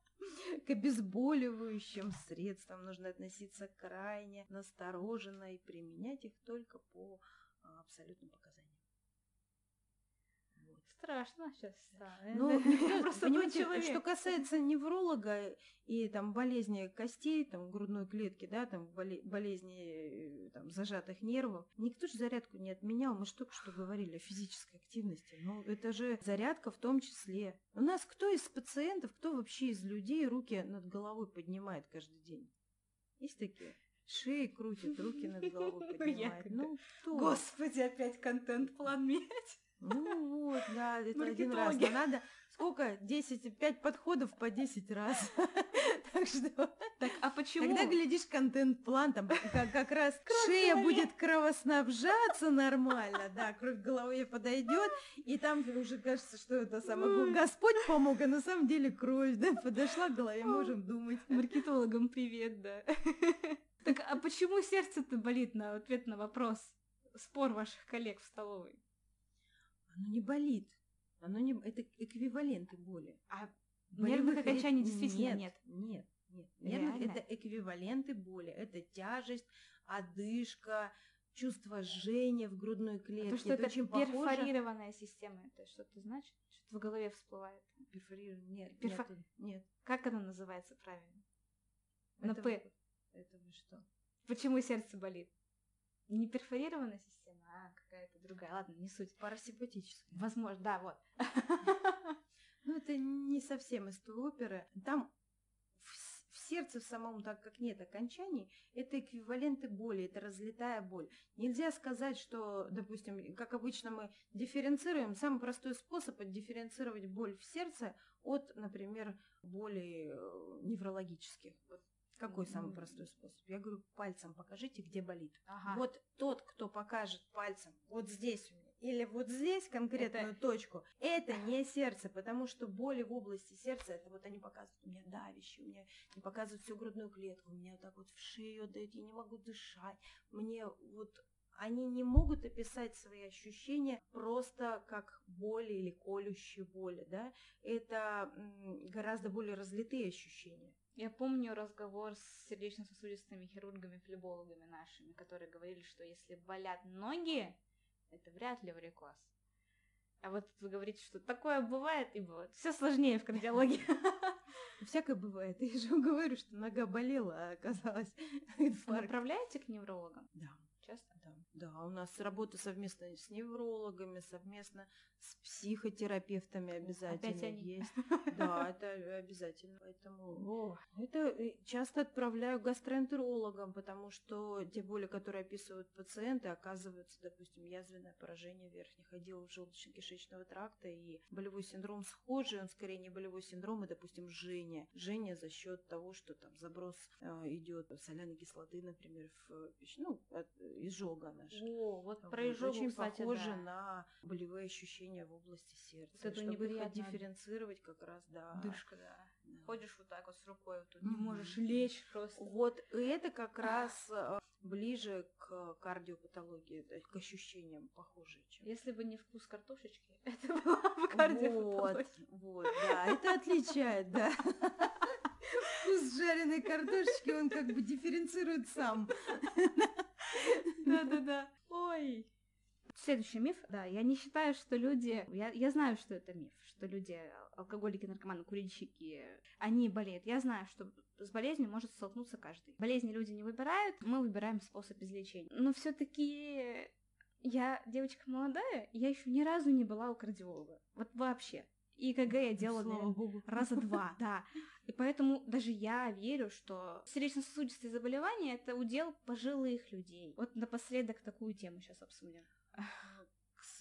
к обезболивающим средствам нужно относиться крайне настороженно и применять их только по а, абсолютным показаниям. Страшно сейчас. Ну, никто- просто понимаете, что касается невролога и там болезни костей, там грудной клетки, да, там боле- болезни э, там, зажатых нервов, никто же зарядку не отменял. Мы же только что говорили о физической активности. Ну, это же зарядка в том числе. У нас кто из пациентов, кто вообще из людей руки над головой поднимает каждый день? Есть такие? Шеи крутит, руки над головой поднимает. Ну, кто? Господи, опять контент-план менять. Ну вот, да, это один раз. Но надо сколько? 10, 5 подходов по 10 раз. Так что Так, а почему? тогда глядишь контент-план, там как, как раз шея будет кровоснабжаться нормально, да, кровь к голове подойдет, и там уже кажется, что это самое Господь помог, а на самом деле кровь, да, подошла к голове, можем думать. Маркетологам привет, да. Так, а почему сердце-то болит на ответ на вопрос? Спор ваших коллег в столовой. Оно не болит. Оно не... Это эквиваленты боли. А нервных окончаний действительно нет. Нет, нет. Нервных Реально? это эквиваленты боли. Это тяжесть, одышка, чувство жжения в грудной клетке. То, что это очень похоже. перфорированная система, это что-то значит? Что-то в голове всплывает. Перфорирован- Нет, Перфо- нет, нет. Как оно называется правильно? На Это «П». вы- Это вы что? Почему сердце болит? Не перфорированная система, а какая-то другая. Ладно, не суть. Парасимпатическое. Возможно, да, вот. Ну, это не совсем из той оперы. Там в, сердце в самом, так как нет окончаний, это эквиваленты боли, это разлетая боль. Нельзя сказать, что, допустим, как обычно мы дифференцируем, самый простой способ отдифференцировать боль в сердце от, например, боли э, неврологических. Вот Какой самый простой способ? Я говорю, пальцем покажите, где болит. Ага. Вот тот, кто покажет пальцем вот здесь у меня, или вот здесь конкретную точку, это не сердце, потому что боли в области сердца, это вот они показывают, у меня давище, у меня не показывают всю грудную клетку, у меня вот так вот в шею дают, я не могу дышать, мне вот они не могут описать свои ощущения просто как боли или колющие боли, да, это гораздо более разлитые ощущения. Я помню разговор с сердечно-сосудистыми хирургами, флебологами нашими, которые говорили, что если болят ноги, это вряд ли варикоз. А вот вы говорите, что такое бывает и бывает. Все сложнее в кардиологии. Всякое бывает. Я же говорю, что нога болела, а оказалось Вы инфаркт. Направляете к неврологам? Да, Часто? да, да. У нас работа совместно с неврологами, совместно с психотерапевтами обязательно Опять они. есть. Да, это обязательно. Поэтому это э, часто отправляю гастроэнтерологам, потому что те боли, которые описывают пациенты, оказываются, допустим, язвенное поражение верхних отделов желудочно-кишечного тракта и болевой синдром схожий, он скорее не болевой синдром, а, допустим, жжение. Жжение за счет того, что там заброс э, идет соляной кислоты, например, в пищу, ну, от изжога наша. О, вот Вот, про изжогу, Очень кстати, похоже да. на болевые ощущения в области сердца. Вот это Чтобы их неприятно. отдифференцировать как раз, да. Дышка, да. Да. Ходишь вот так вот с рукой, вот не Мгм. можешь лечь просто. Вот и это как раз э, ближе к кардиопатологии, к ощущениям похожие. Чем... Если бы не вкус картошечки, это была бы кардиопатология. Вот, вот, да, это отличает, да. Вкус жареной картошечки, он как бы дифференцирует сам. Да-да-да. Ой. Следующий миф, да, я не считаю, что люди, я, я знаю, что это миф, что люди, алкоголики, наркоманы, курильщики, они болеют. Я знаю, что с болезнью может столкнуться каждый. Болезни люди не выбирают, мы выбираем способ излечения. Но все-таки я девочка молодая, я еще ни разу не была у кардиолога. Вот вообще. И КГ я делала, Слава наверное, богу. раза два, да. И поэтому даже я верю, что сердечно-сосудистые заболевания это удел пожилых людей. Вот напоследок такую тему сейчас обсудим.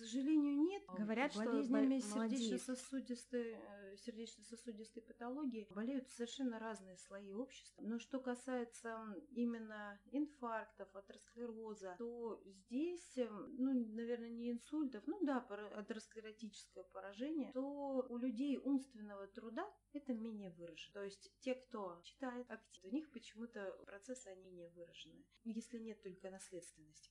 К сожалению, нет. Говорят, что болезнями бол- молодеют. сердечно-сосудистой, э, сердечно-сосудистой патологии болеют совершенно разные слои общества. Но что касается именно инфарктов, атеросклероза, то здесь, э, ну, наверное, не инсультов, ну да, атеросклеротическое поражение, то у людей умственного труда это менее выражено. То есть те, кто читает актив, у них почему-то процессы они не выражены. Если нет только наследственности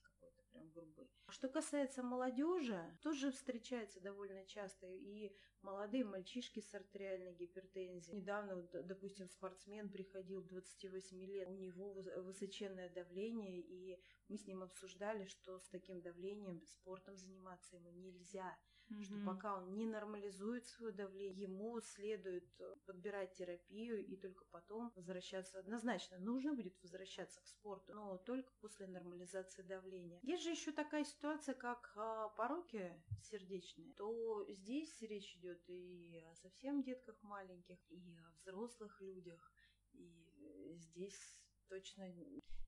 прям грубой. Что касается молодежи, тоже встречается довольно часто и молодые мальчишки с артериальной гипертензией. Недавно, допустим, спортсмен приходил 28 лет, у него выс- высоченное давление, и мы с ним обсуждали, что с таким давлением спортом заниматься ему нельзя что пока он не нормализует свое давление, ему следует э, подбирать терапию и только потом возвращаться. Однозначно, нужно будет возвращаться к спорту, но только после нормализации давления. Есть же еще такая ситуация, как а, пороки сердечные, то здесь речь идет и о совсем детках маленьких, и о взрослых людях, и э, здесь точно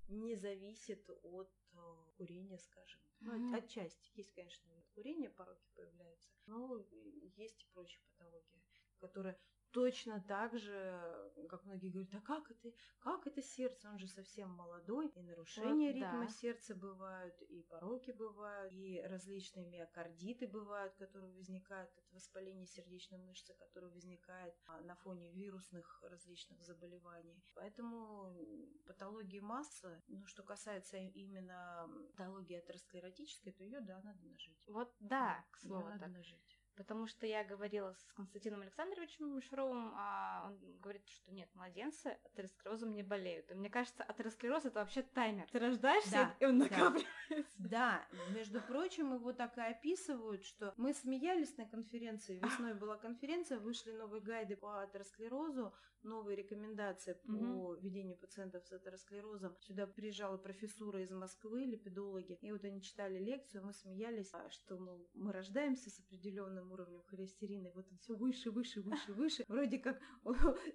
не зависит от э, курения, скажем. Ну, Мгм. от- отчасти. Есть, конечно, курения пороки появляются, но и есть и прочие патологии, которые точно так же, как многие говорят, а как это, как это сердце, он же совсем молодой, и нарушения Вот ритма да. сердца бывают, и пороки бывают, и различные миокардиты бывают, которые возникают от воспаления сердечной мышцы, которые возникает а, на фоне вирусных различных заболеваний. Поэтому патологии массы, ну, что касается именно патологии атеросклеротической, то ее, да, надо нажить. Вот да, к слову надо так. нажить. Потому что я говорила с Константином Александровичем Шаровым, а он говорит, что нет, младенцы атеросклерозом не болеют. И мне кажется, атеросклероз это вообще таймер. Ты рождаешься, Да, и он да. накапливается. Да, между прочим, его так и описывают, что мы смеялись на конференции, весной была конференция, вышли новые гайды по атеросклерозу, новые рекомендации по Мгм. ведению пациентов с атеросклерозом. Сюда приезжала профессура из Москвы, липидологи, и вот они читали лекцию, мы смеялись, а, что мол, мы рождаемся с определенным уровнем холестерина, и вот он все выше, выше, выше, выше. Вроде как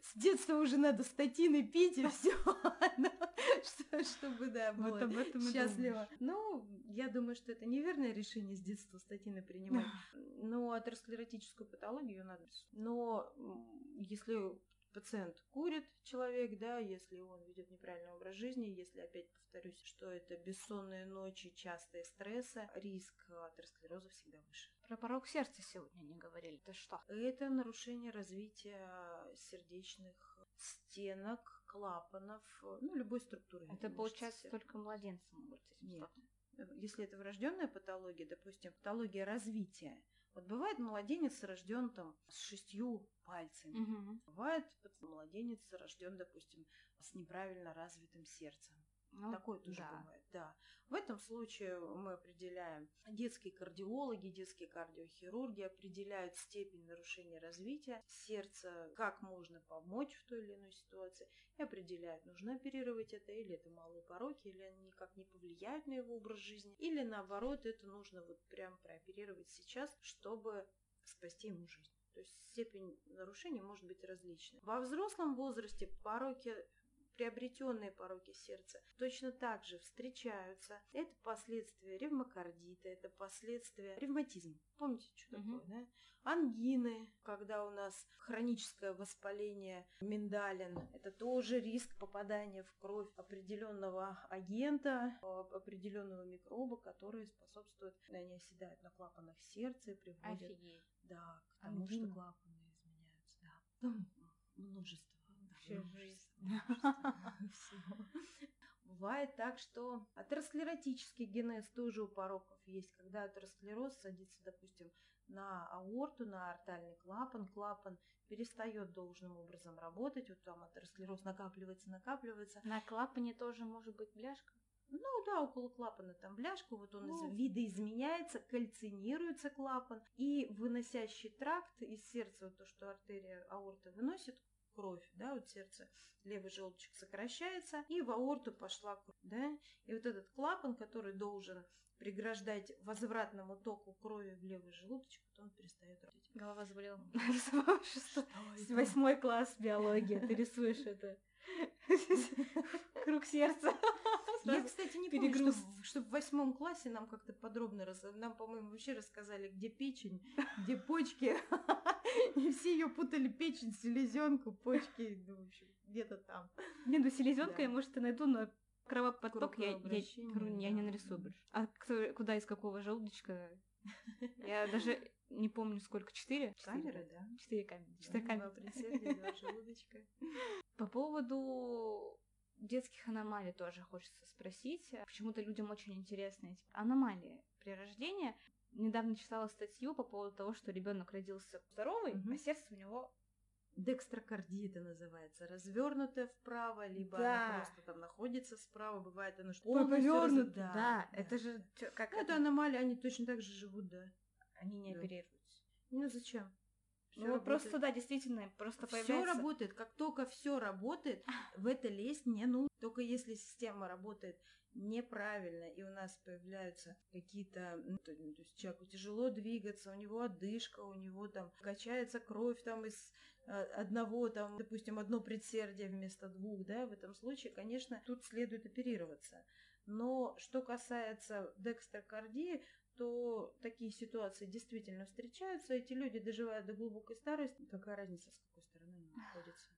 с детства уже надо статины пить, и все, чтобы, да, было Вот об этом счастливо. Ну, я думаю, что это неверное решение с детства статины принимать. Но атеросклеротическую патологию надо. Но если пациент курит, человек, да, если он ведет неправильный образ жизни, если, опять повторюсь, что это бессонные ночи, частые стрессы, риск атеросклероза всегда выше. Про порог сердца сегодня не говорили. Ты что? Это нарушение развития сердечных стенок, клапанов, ну, любой структуры. Это получается только младенцы могут этим Нет. если это врожденная патология, допустим, патология развития. Вот бывает младенец рожден там с шестью пальцами. Мгм. Бывает младенец рожден, допустим, с неправильно развитым сердцем. Ну, Такое тоже да. бывает, да. В этом случае мы определяем, детские кардиологи, детские кардиохирурги определяют степень нарушения развития сердца, как можно помочь в той или иной ситуации, и определяют, нужно оперировать это, или это малые пороки, или они никак не повлияют на его образ жизни, или наоборот, это нужно вот прям прооперировать сейчас, чтобы спасти ему жизнь. То есть степень нарушения может быть различной. Во взрослом возрасте пороки приобретенные пороки сердца точно так же встречаются. Это последствия ревмокардита, это последствия ревматизма. Помните, что Мгм. такое, да? Ангины, когда у нас хроническое воспаление миндалин, это тоже риск попадания в кровь определенного агента, а, определенного микроба, который способствует, они оседают на клапанах сердца и приводят Офигеть. да, к тому, Ангина. что клапаны изменяются. Да. Там множество. Вообще множество, жизнь. Бывает так, что атеросклеротический генез тоже у пороков есть, когда атеросклероз садится, допустим, на аорту, на артальный клапан, клапан перестает должным образом работать, вот там атеросклероз накапливается, накапливается. На клапане тоже может быть бляшка. Ну да, около клапана там бляшка, вот он ну. из видоизменяется, кальцинируется клапан, и выносящий тракт из сердца, вот то, что артерия аорта выносит, кровь, да, вот сердце, левый желудочек сокращается, и в аорту пошла кровь, да, и вот этот клапан, который должен преграждать возвратному току крови в левый желудочек, потом перестает работать. Голова заболела. Восьмой класс биологии, ты рисуешь это. Круг сердца. Я, кстати, не помню, что, в восьмом классе нам как-то подробно, нам, по-моему, вообще рассказали, где печень, где почки. И все ее путали печень, селезенку, почки, ну, в общем, где-то там. Не, ну селезенка я, может, и найду, но кровопоток я, я, я не нарисую больше. А кто, куда из какого желудочка? Я даже не помню, сколько, четыре? Камеры, да? Четыре камеры. Четыре камеры. Два желудочка. По поводу детских аномалий тоже хочется спросить. Почему-то людям очень интересны эти аномалии при рождении. Недавно читала статью по поводу того, что ребенок родился здоровый, угу. а сердце у него Декстрокардия это называется, развернутая вправо, либо да. она просто там находится справа, бывает она что Ой, повернута. Да, да, это же как ну, это аномалия, они точно так же живут, да. Они не да. оперируются. Ну зачем? Всё ну, работает. просто, да, действительно, просто все появляется... Все работает. Как только все работает, в это лезть не нужно. Только если система работает неправильно, и у нас появляются какие-то... Ну, то, то есть человеку тяжело двигаться, у него одышка, у него там качается кровь там из а, одного, там, допустим, одно предсердие вместо двух, да, в этом случае, конечно, тут следует оперироваться. Но что касается декстрокардии, то такие ситуации действительно встречаются. Эти люди доживают до глубокой старости. Какая разница, с какой стороны они находятся?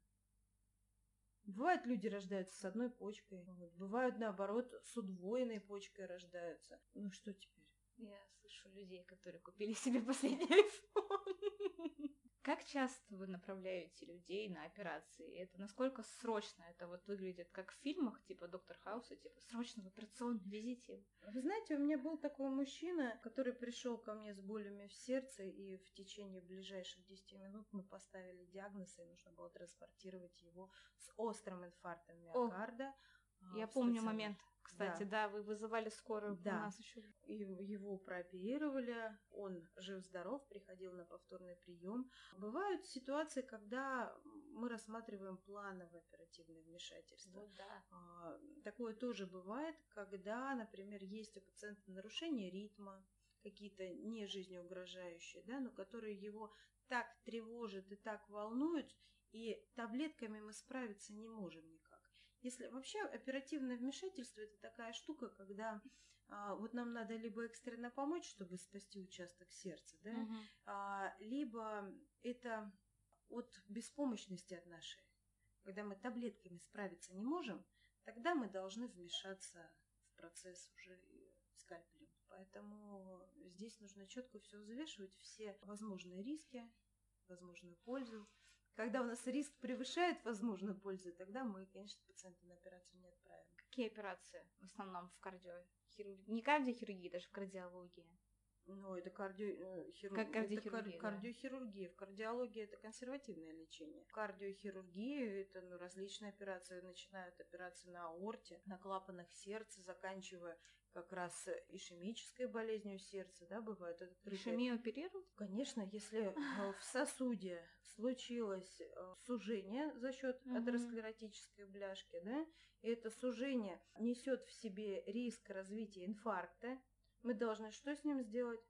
Бывают люди рождаются с одной почкой, бывают наоборот с удвоенной почкой рождаются. Ну что теперь? Я слышу людей, которые купили себе последний iPhone. Как часто вы направляете людей на операции? Это насколько срочно это вот выглядит, как в фильмах, типа Доктор Хауса, типа срочно в операционный, везите Вы знаете, у меня был такой мужчина, который пришел ко мне с болями в сердце, и в течение ближайших 10 минут мы поставили диагноз, и нужно было транспортировать его с острым инфарктом миокарда. О, я помню момент. Кстати, да, да вы вызывали скорую да. у нас еще. Его прооперировали, он жив-здоров, приходил на повторный прием. Бывают ситуации, когда мы рассматриваем плановое оперативное вмешательство. Вот, да. А, такое тоже бывает, когда, например, есть у пациента нарушение ритма, какие-то не жизнеугрожающие, да, но которые его так тревожат и так волнуют, и таблетками мы справиться не можем. Если вообще оперативное вмешательство это такая штука, когда а, вот нам надо либо экстренно помочь, чтобы спасти участок сердца, да, угу. а, либо это от беспомощности от нашей. Когда мы таблетками справиться не можем, тогда мы должны вмешаться в процесс уже скальпелем. Поэтому здесь нужно четко все взвешивать, все возможные риски, возможную пользу. Когда у нас риск превышает возможную пользу, тогда мы, конечно, пациента на операцию не отправим. Какие операции в основном в кардиохирургии? Не кардиохирургии, даже в кардиологии. Ну, это кардиохирургия. Как кардиохирургия, это кардиохирургия. В кардиологии это консервативное лечение. В кардиохирургии это ну, различные операции. Начинают операции на аорте, на клапанах сердца, заканчивая как раз ишемической болезнью сердца, да, бывает. Открытие. Ишемию оперируют? Конечно, если э, в сосуде случилось э, сужение за счет угу. атеросклеротической бляшки, да, и это сужение несет в себе риск развития инфаркта, мы должны что с ним сделать?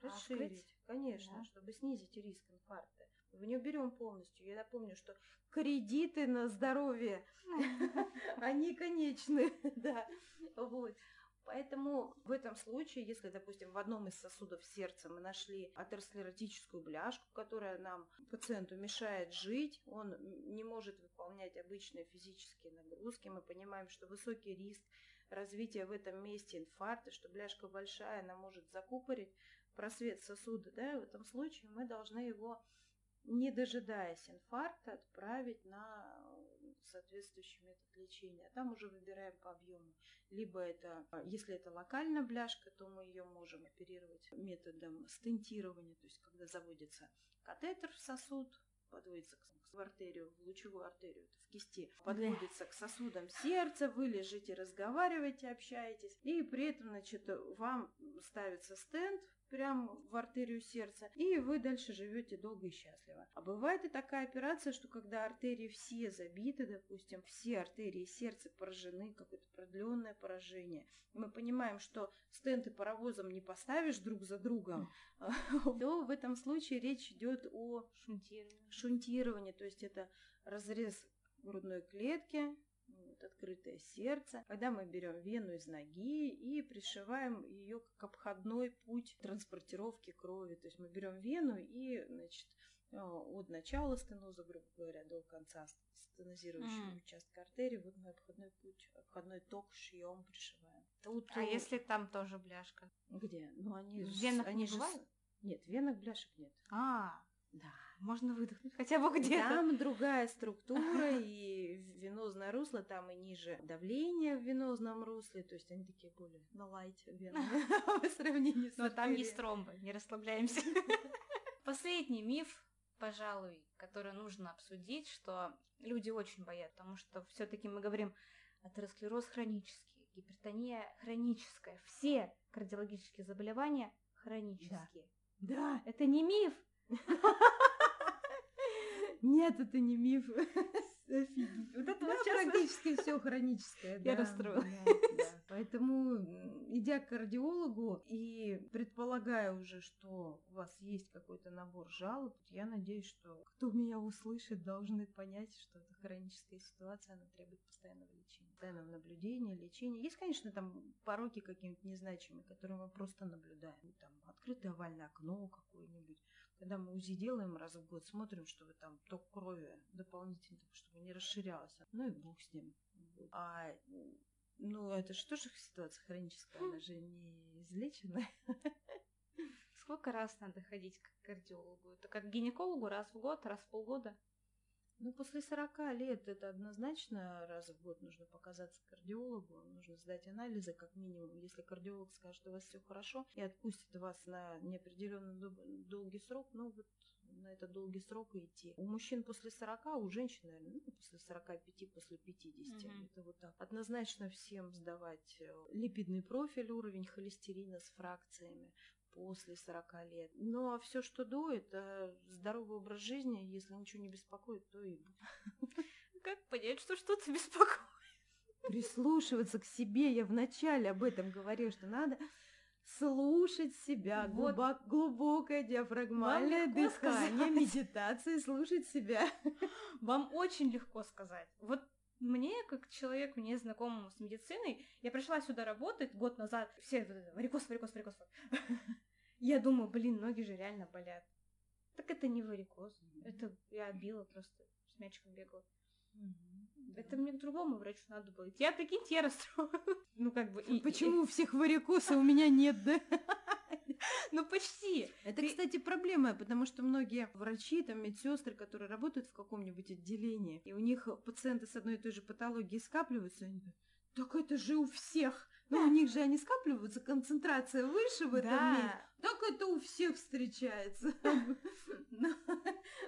Расширить, Открыть? конечно, да. чтобы снизить риск инфаркта. Мы не уберем полностью. Я напомню, что кредиты на здоровье, они конечны, да, вот. Поэтому в этом случае, если, допустим, в одном из сосудов сердца мы нашли атеросклеротическую бляшку, которая нам, пациенту, мешает жить, он не может выполнять обычные физические нагрузки, мы понимаем, что высокий риск развития в этом месте инфаркта, что бляшка большая, она может закупорить просвет сосуда, да, в этом случае мы должны его не дожидаясь инфаркта, отправить на соответствующий метод лечения. Там уже выбираем по объему. Либо это, если это локальная бляшка, то мы ее можем оперировать методом стентирования, то есть когда заводится катетер в сосуд, подводится в артерию, в лучевую артерию, в кисти, подводится к сосудам сердца, вы лежите, разговариваете, общаетесь, и при этом, значит, вам ставится стенд, прямо в артерию сердца, и вы дальше живете долго и счастливо. А бывает и такая операция, что когда артерии все забиты, допустим, все артерии сердца поражены, какое-то продленное поражение, мы понимаем, что стенты паровозом не поставишь друг за другом, то в этом случае речь идет о шунтировании. шунтировании, то есть это разрез грудной клетки, вот, открытое сердце, когда мы берем вену из ноги и пришиваем ее как обходной путь транспортировки крови. То есть мы берем вену и, значит, э, от начала стеноза, грубо говоря, до конца стенозирующего mm. участка артерии, вот мы обходной путь, обходной ток шьем, пришиваем. Тут, а если там тоже бляшка? Где? Ну они в венах они не же... бывает? Нет, в венах бляшек нет. А, да. Можно выдохнуть хотя бы где-то. Там другая структура, и венозное русло, там и ниже давление в венозном русле, то есть они такие более на лайте вены по сравнению с Но там есть тромбы, не расслабляемся. Последний миф, пожалуй, который нужно обсудить, что люди очень боятся, потому что все таки мы говорим атеросклероз хронический, гипертония хроническая, все кардиологические заболевания хронические. Да. да. Это не миф, нет, это не миф. Вот это вот практически все хроническое. Я расстроилась. Поэтому, идя к кардиологу и предполагая уже, что у вас есть какой-то набор жалоб, я надеюсь, что кто меня услышит, должны понять, что это хроническая ситуация, она требует постоянного лечения, постоянного наблюдения, лечения. Есть, конечно, там пороки какие-нибудь незначимые, которые мы просто наблюдаем. Там открытое овальное окно какое-нибудь. Когда мы УЗИ делаем раз в год, смотрим, чтобы там ток крови дополнительно, чтобы не расширялся. Ну и бог с ним. А ну, это же тоже ситуация хроническая, она же не излеченная. Сколько раз надо ходить к кардиологу? Это как к гинекологу раз в год, раз в полгода? Ну, после 40 лет это однозначно раз в год нужно показаться кардиологу, нужно сдать анализы как минимум. Если кардиолог скажет, что у вас все хорошо и отпустит вас на неопределенный долгий срок, ну вот на этот долгий срок идти. У мужчин после 40, у женщин, наверное, ну, после 45, после 50. Угу. Это вот так. Однозначно всем сдавать э, липидный профиль, уровень холестерина с фракциями после 40 лет. Ну а все, что до, это здоровый образ жизни. Если ничего не беспокоит, то и Как понять, что что-то беспокоит? Прислушиваться к себе. Я вначале об этом говорила, что надо слушать себя, вот. глубок, глубокое диафрагмальное дыхание, сказать. медитация, слушать себя. Вам очень легко сказать. Вот мне, как человеку незнакомому с медициной, я пришла сюда работать год назад, все варикоз, варикоз, варикоз. Я думаю, блин, ноги же реально болят. Так это не варикоз. Это я била просто, с мячиком бегала. Угу, это мне к другому врачу надо было идти. Я, прикиньте, я расстроилась. Ну, как бы... И, Почему и... у всех варикоз, а у меня нет, да? Ну, почти. Это, кстати, проблема, потому что многие врачи, там, медсестры, которые работают в каком-нибудь отделении, и у них пациенты с одной и той же патологией скапливаются, они говорят, так это же у всех. Ну, у них же они скапливаются, концентрация выше в этом месте. Так это у всех встречается.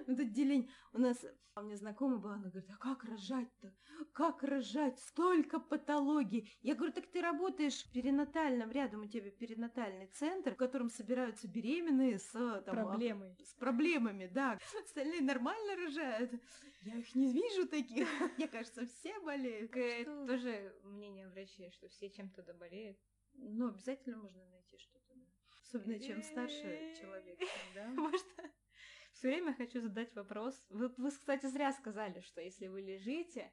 Вот отделение. У нас, у меня знакомая была, она говорит, а как рожать-то? Как рожать? Столько патологий. Я говорю, так ты работаешь перинатальным, рядом у тебя перинатальный центр, в котором собираются беременные с там, проблемой. С проблемами, да. Остальные нормально рожают. Я их не вижу таких. Мне кажется, все болеют. Это тоже мнение врачей, что все чем-то болеют. Ну, обязательно можно найти что-то. Особенно чем старше человек, да? Может, все время хочу задать вопрос. Вы, вы, кстати, зря сказали, что если вы лежите,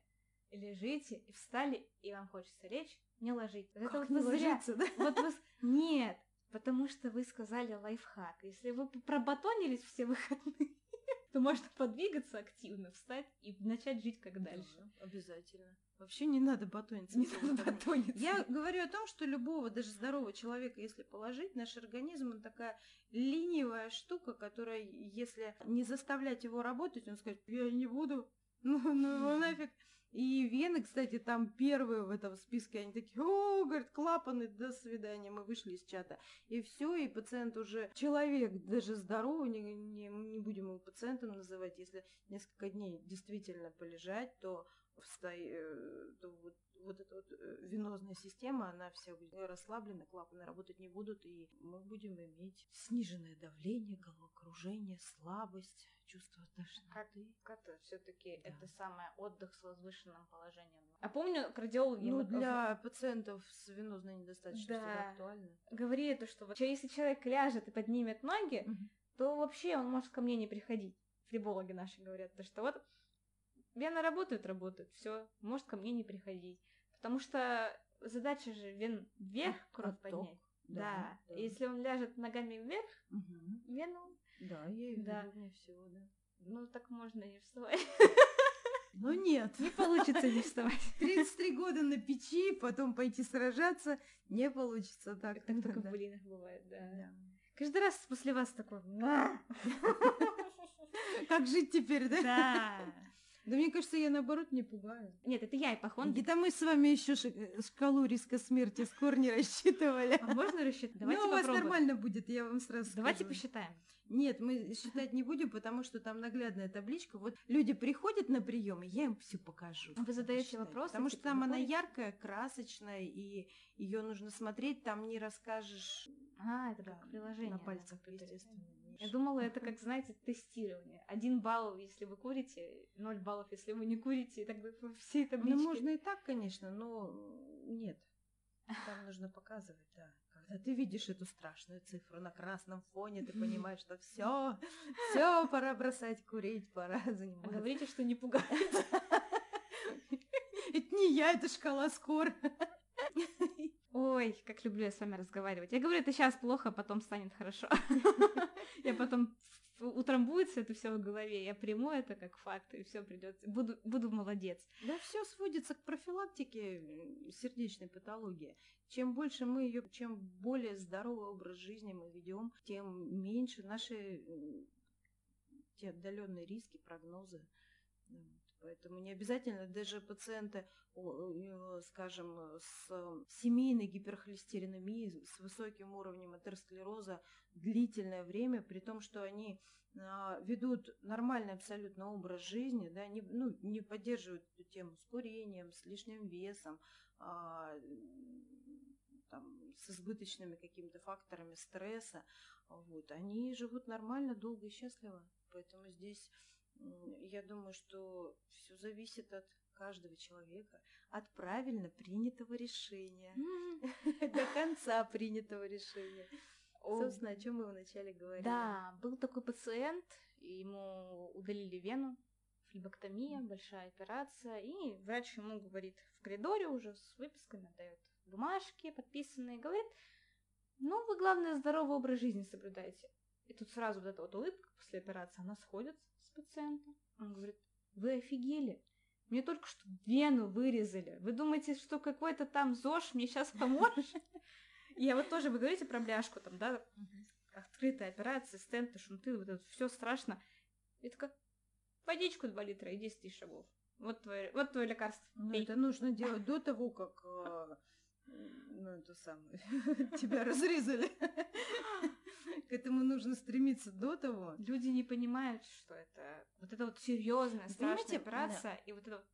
лежите и встали, и вам хочется лечь, не ложитесь. Это как вот не ложиться, да? Вот вы... Нет, потому что вы сказали лайфхак. Если вы пробатонились все выходные, то можно подвигаться активно, встать и начать жить как дальше. Да, обязательно. Вообще не надо батониться. Не надо батониться. Я говорю о том, что любого, даже здорового человека, если положить, наш организм, он такая ленивая штука, которая, если не заставлять его работать, он скажет, я не буду, ну, ну, ну нафиг. И вены, кстати, там первые в этом списке, они такие, о, говорят, клапаны, до свидания, мы вышли из чата. И все, и пациент уже, человек даже здоровый, не, не, не будем его пациентом называть, если несколько дней действительно полежать, то то вот, вот эта вот э, венозная система, она вся будет расслаблена, клапаны работать не будут, и мы будем иметь сниженное давление, головокружение, слабость, чувство тошноты. Как, как все-таки да. это самое отдых с возвышенным положением. А помню, кардиологи... Ну, для пациентов с венозной недостаточностью да. это актуально. Говорит, что вот если человек ляжет и поднимет ноги, угу. то вообще он может ко мне не приходить. Флебологи наши говорят, то что вот Вена работает, работает, все, может ко мне не приходить. Потому что задача же вен вверх а, кровь поднять. Да, да. да. Если он ляжет ногами вверх, угу. вену. Да, я да. удобнее всего, да. Ну, так можно не вставать. Но нет. Не получится не вставать. 33 года на печи, потом пойти сражаться, не получится так. Так только в блинах бывает, да. да. Каждый раз после вас такой... Как жить теперь, да? Да. Да мне кажется, я наоборот не пугаю. Нет, это я ипохондрик. Это мы с вами еще э, шкалу риска смерти скоро не рассчитывали. А можно рассчитать? Давайте ну, у вас нормально будет, я вам сразу Давайте скажу. посчитаем. Нет, мы считать не будем, потому что там наглядная табличка. Вот люди приходят на прием, и я им все покажу. Вы задаете вопрос, потому что там она яркая, красочная, и ее нужно смотреть, там не расскажешь. А, это как приложение. На пальцах, естественно. Я думала, это как, знаете, тестирование. Один балл, если вы курите, ноль баллов, если вы не курите, и тогда все таблички. Ну, можно и так, конечно, но нет. Там нужно показывать, да. Когда ты видишь эту страшную цифру на красном фоне, ты понимаешь, что все, все, пора бросать курить, пора заниматься. Говорите, что не пугает. Это не я, это шкала скор. Ой, как люблю я с вами разговаривать. Я говорю, это сейчас плохо, а потом станет хорошо. Я потом утрамбуется это все в голове, я приму это как факт, и все придется. Буду, буду молодец. Да, все сводится к профилактике сердечной патологии. Чем больше мы ее, чем более здоровый образ жизни мы ведем, тем меньше наши те отдаленные риски, прогнозы. Поэтому не обязательно даже пациенты, скажем, с семейной гиперхолестеринемией, с высоким уровнем атеросклероза длительное время, при том, что они а, ведут нормальный абсолютно образ жизни, да, не, ну, не поддерживают эту тему с курением, с лишним весом, а, там, с избыточными какими-то факторами стресса, вот, они живут нормально, долго и счастливо. Поэтому здесь я думаю, что все зависит от каждого человека, от правильно принятого решения, до конца принятого решения. Собственно, о чем мы вначале говорили. Да, был такой пациент, ему удалили вену, флебоктомия, большая операция, и врач ему говорит в коридоре уже с выписками, дает бумажки подписанные, говорит, ну, вы, главное, здоровый образ жизни соблюдайте. И тут сразу вот эта вот улыбка после операции, она сходит с пациентом. Он говорит, вы офигели? Мне только что вену вырезали. Вы думаете, что какой-то там ЗОЖ мне сейчас поможет? Я вот тоже, вы говорите про бляшку, там, да, открытая операция, стенты, шунты, вот это все страшно. И такая, водичку 2 литра и 10 тысяч шагов. Вот твое, вот твое лекарство. Ну, это нужно делать до того, как э, ну, это самое, тебя разрезали. К этому нужно стремиться до того. Люди не понимают, что это вот это вот серьезная, страшная операция, и вот это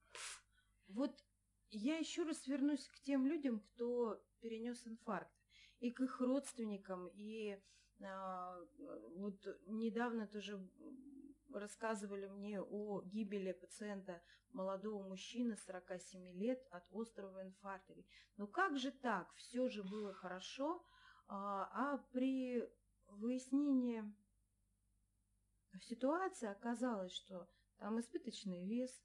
вот. я еще раз вернусь к тем людям, кто перенес инфаркт, и к их родственникам, и а, вот недавно тоже рассказывали мне о гибели пациента молодого мужчины 47 лет от острого инфаркта. Ну как же так? Все же было хорошо, а, а при выяснении ситуации оказалось, что там избыточный вес,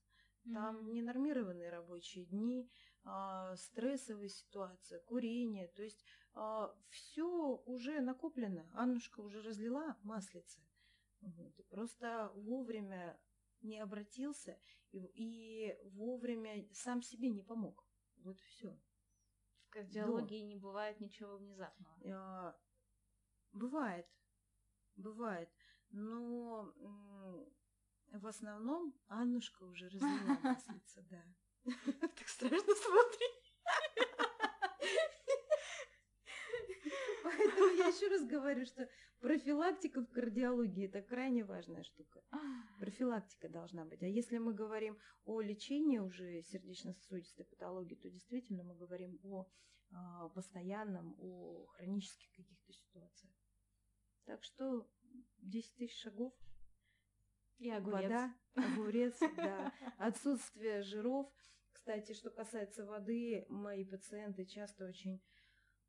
там mm-hmm. ненормированные рабочие дни, а, стрессовая ситуация, курение. То есть а, все уже накоплено. Аннушка уже разлила маслице. Вот. И просто вовремя не обратился и, и вовремя сам себе не помог. Вот все. В кардиологии До. не бывает ничего внезапного. Бывает, бывает. Но в основном Аннушка уже разлила маслица, да. Так страшно смотреть. Поэтому я еще раз говорю, что профилактика в кардиологии это крайне важная штука. Профилактика должна быть. А если мы говорим о лечении уже сердечно-сосудистой патологии, то действительно мы говорим о а, постоянном, о хронических каких-то ситуациях. Так что 10 тысяч шагов. И огурец. Вода, огурец, да. Отсутствие жиров. Кстати, что касается воды, мои пациенты часто очень...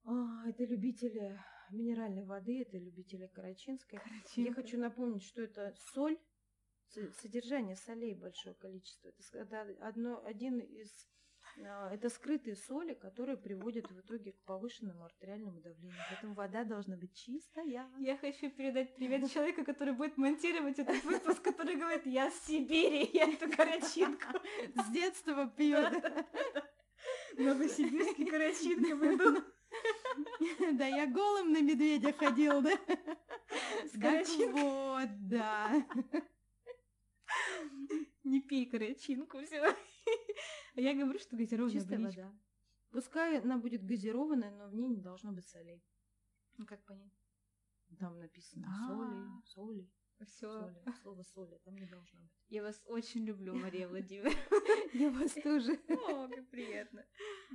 А, это любители минеральной воды, это любители карачинской. Я хочу напомнить, что это соль, содержание солей большое количество. Это одно, один из это скрытые соли, которые приводят в итоге к повышенному артериальному давлению. Поэтому вода должна быть чистая. Я хочу передать привет человеку, который будет монтировать этот выпуск, который говорит, я с Сибири, я эту карачинку. С детства пьет. Новосибирский карачинка выйду. Да, я голым на медведя ходил, да? С вот, да. Не пей карачинку, все. Я говорю, что газированная Чистая водичка. вода. Пускай она будет газированная, но в ней не должно быть солей. Ну как понять? Там написано А. соли, соли, Все. соли. Слово соли там не должно быть. Я вас очень люблю, Мария Владимировна. Я вас тоже. О, как приятно.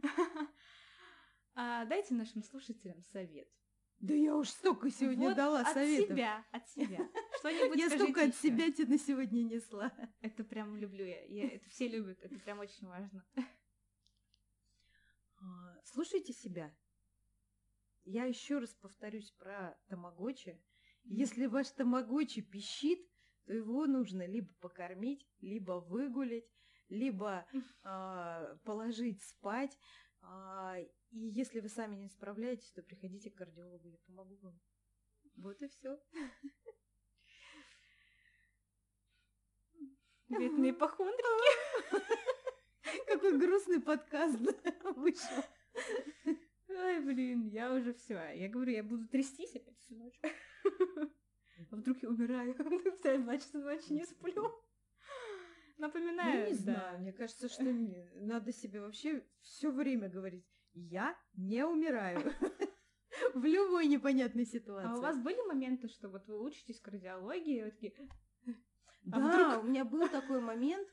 А дайте нашим слушателям совет. Да я уж столько сегодня Вот дала от советов. себя, от себя. Что-нибудь Я столько от себя тебе на сегодня несла. Это прям люблю я. я. Это все любят, это прям очень важно. А, Слушайте себя. Я еще раз повторюсь про тамагочи. Если ваш тамагочи пищит, то его нужно либо покормить, либо выгулять, либо а, положить спать. А, и если вы сами не справляетесь, то приходите к кардиологу, я помогу вам. Вот и все. Бедные ипохондрики. Какой грустный подкаст вышел. Ай, блин, я уже все. Я говорю, я буду трястись опять всю ночь. А вдруг я умираю? Два часа ночи не сплю. Напоминаю, Ну, не да. знаю, мне кажется, что надо себе вообще все время говорить, я не умираю. В любой непонятной ситуации. А у вас были моменты, что вот вы учитесь кардиологии, и вы такие, Да, у меня был такой момент.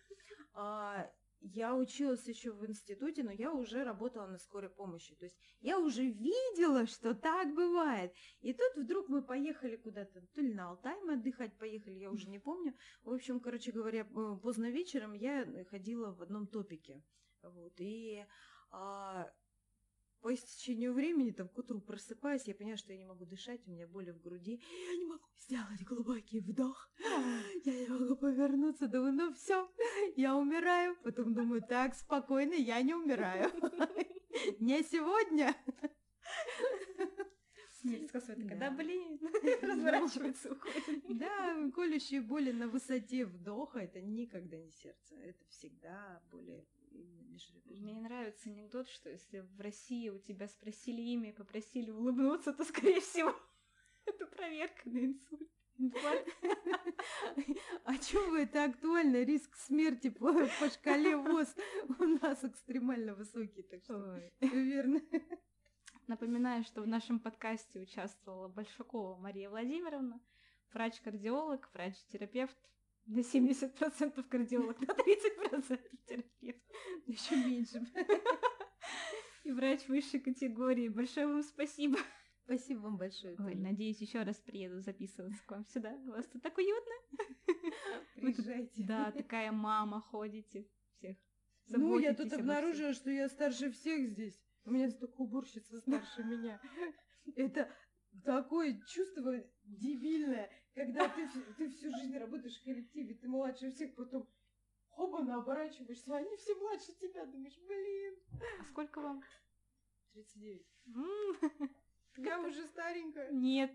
а, Я училась еще в институте, но я уже работала на скорой помощи. То есть я уже видела, что так бывает. И тут вдруг мы поехали куда-то, то ли на Алтай мы отдыхать поехали, я уже не помню. В общем, короче говоря, поздно вечером я ходила в одном топике. Вот, и а, по истечению времени, там, к утру просыпаюсь, я понимаю, что я не могу дышать, у меня боли в груди, я не могу сделать глубокий вдох, я не могу повернуться, думаю, ну все, я умираю. Потом думаю, так, спокойно, я не умираю. Не сегодня. сказывает, такая, Да. да блин, разворачивается, уходит. Да, колющие боли на высоте вдоха, это никогда не сердце, это всегда боли именно. Мне нравится анекдот, что если в России у тебя спросили имя и попросили улыбнуться, то, скорее всего, это проверка на инсульт. А чё вы, это актуально, риск смерти по, по шкале ВОЗ у нас экстремально высокий, так что Ой. верно. Напоминаю, что в нашем подкасте участвовала Большакова Мария Владимировна, врач-кардиолог, врач-терапевт, на 70% кардиолог, на 30% терапевт. Еще меньше. И врач высшей категории. Большое вам спасибо. Спасибо вам большое. Ой, надеюсь, еще раз приеду записываться к вам сюда. У вас тут так уютно. Тут, Приезжайте. Да, такая мама ходите всех. Ну, я тут всех. обнаружила, что я старше всех здесь. У меня столько уборщица старше меня. Это такое чувство дебильное, когда ты, ты всю жизнь работаешь в коллективе, ты младше всех, потом хоба, оборачиваешься, они все младше тебя, думаешь, блин. А сколько вам? 39. М, Я уже старенькая. Нет.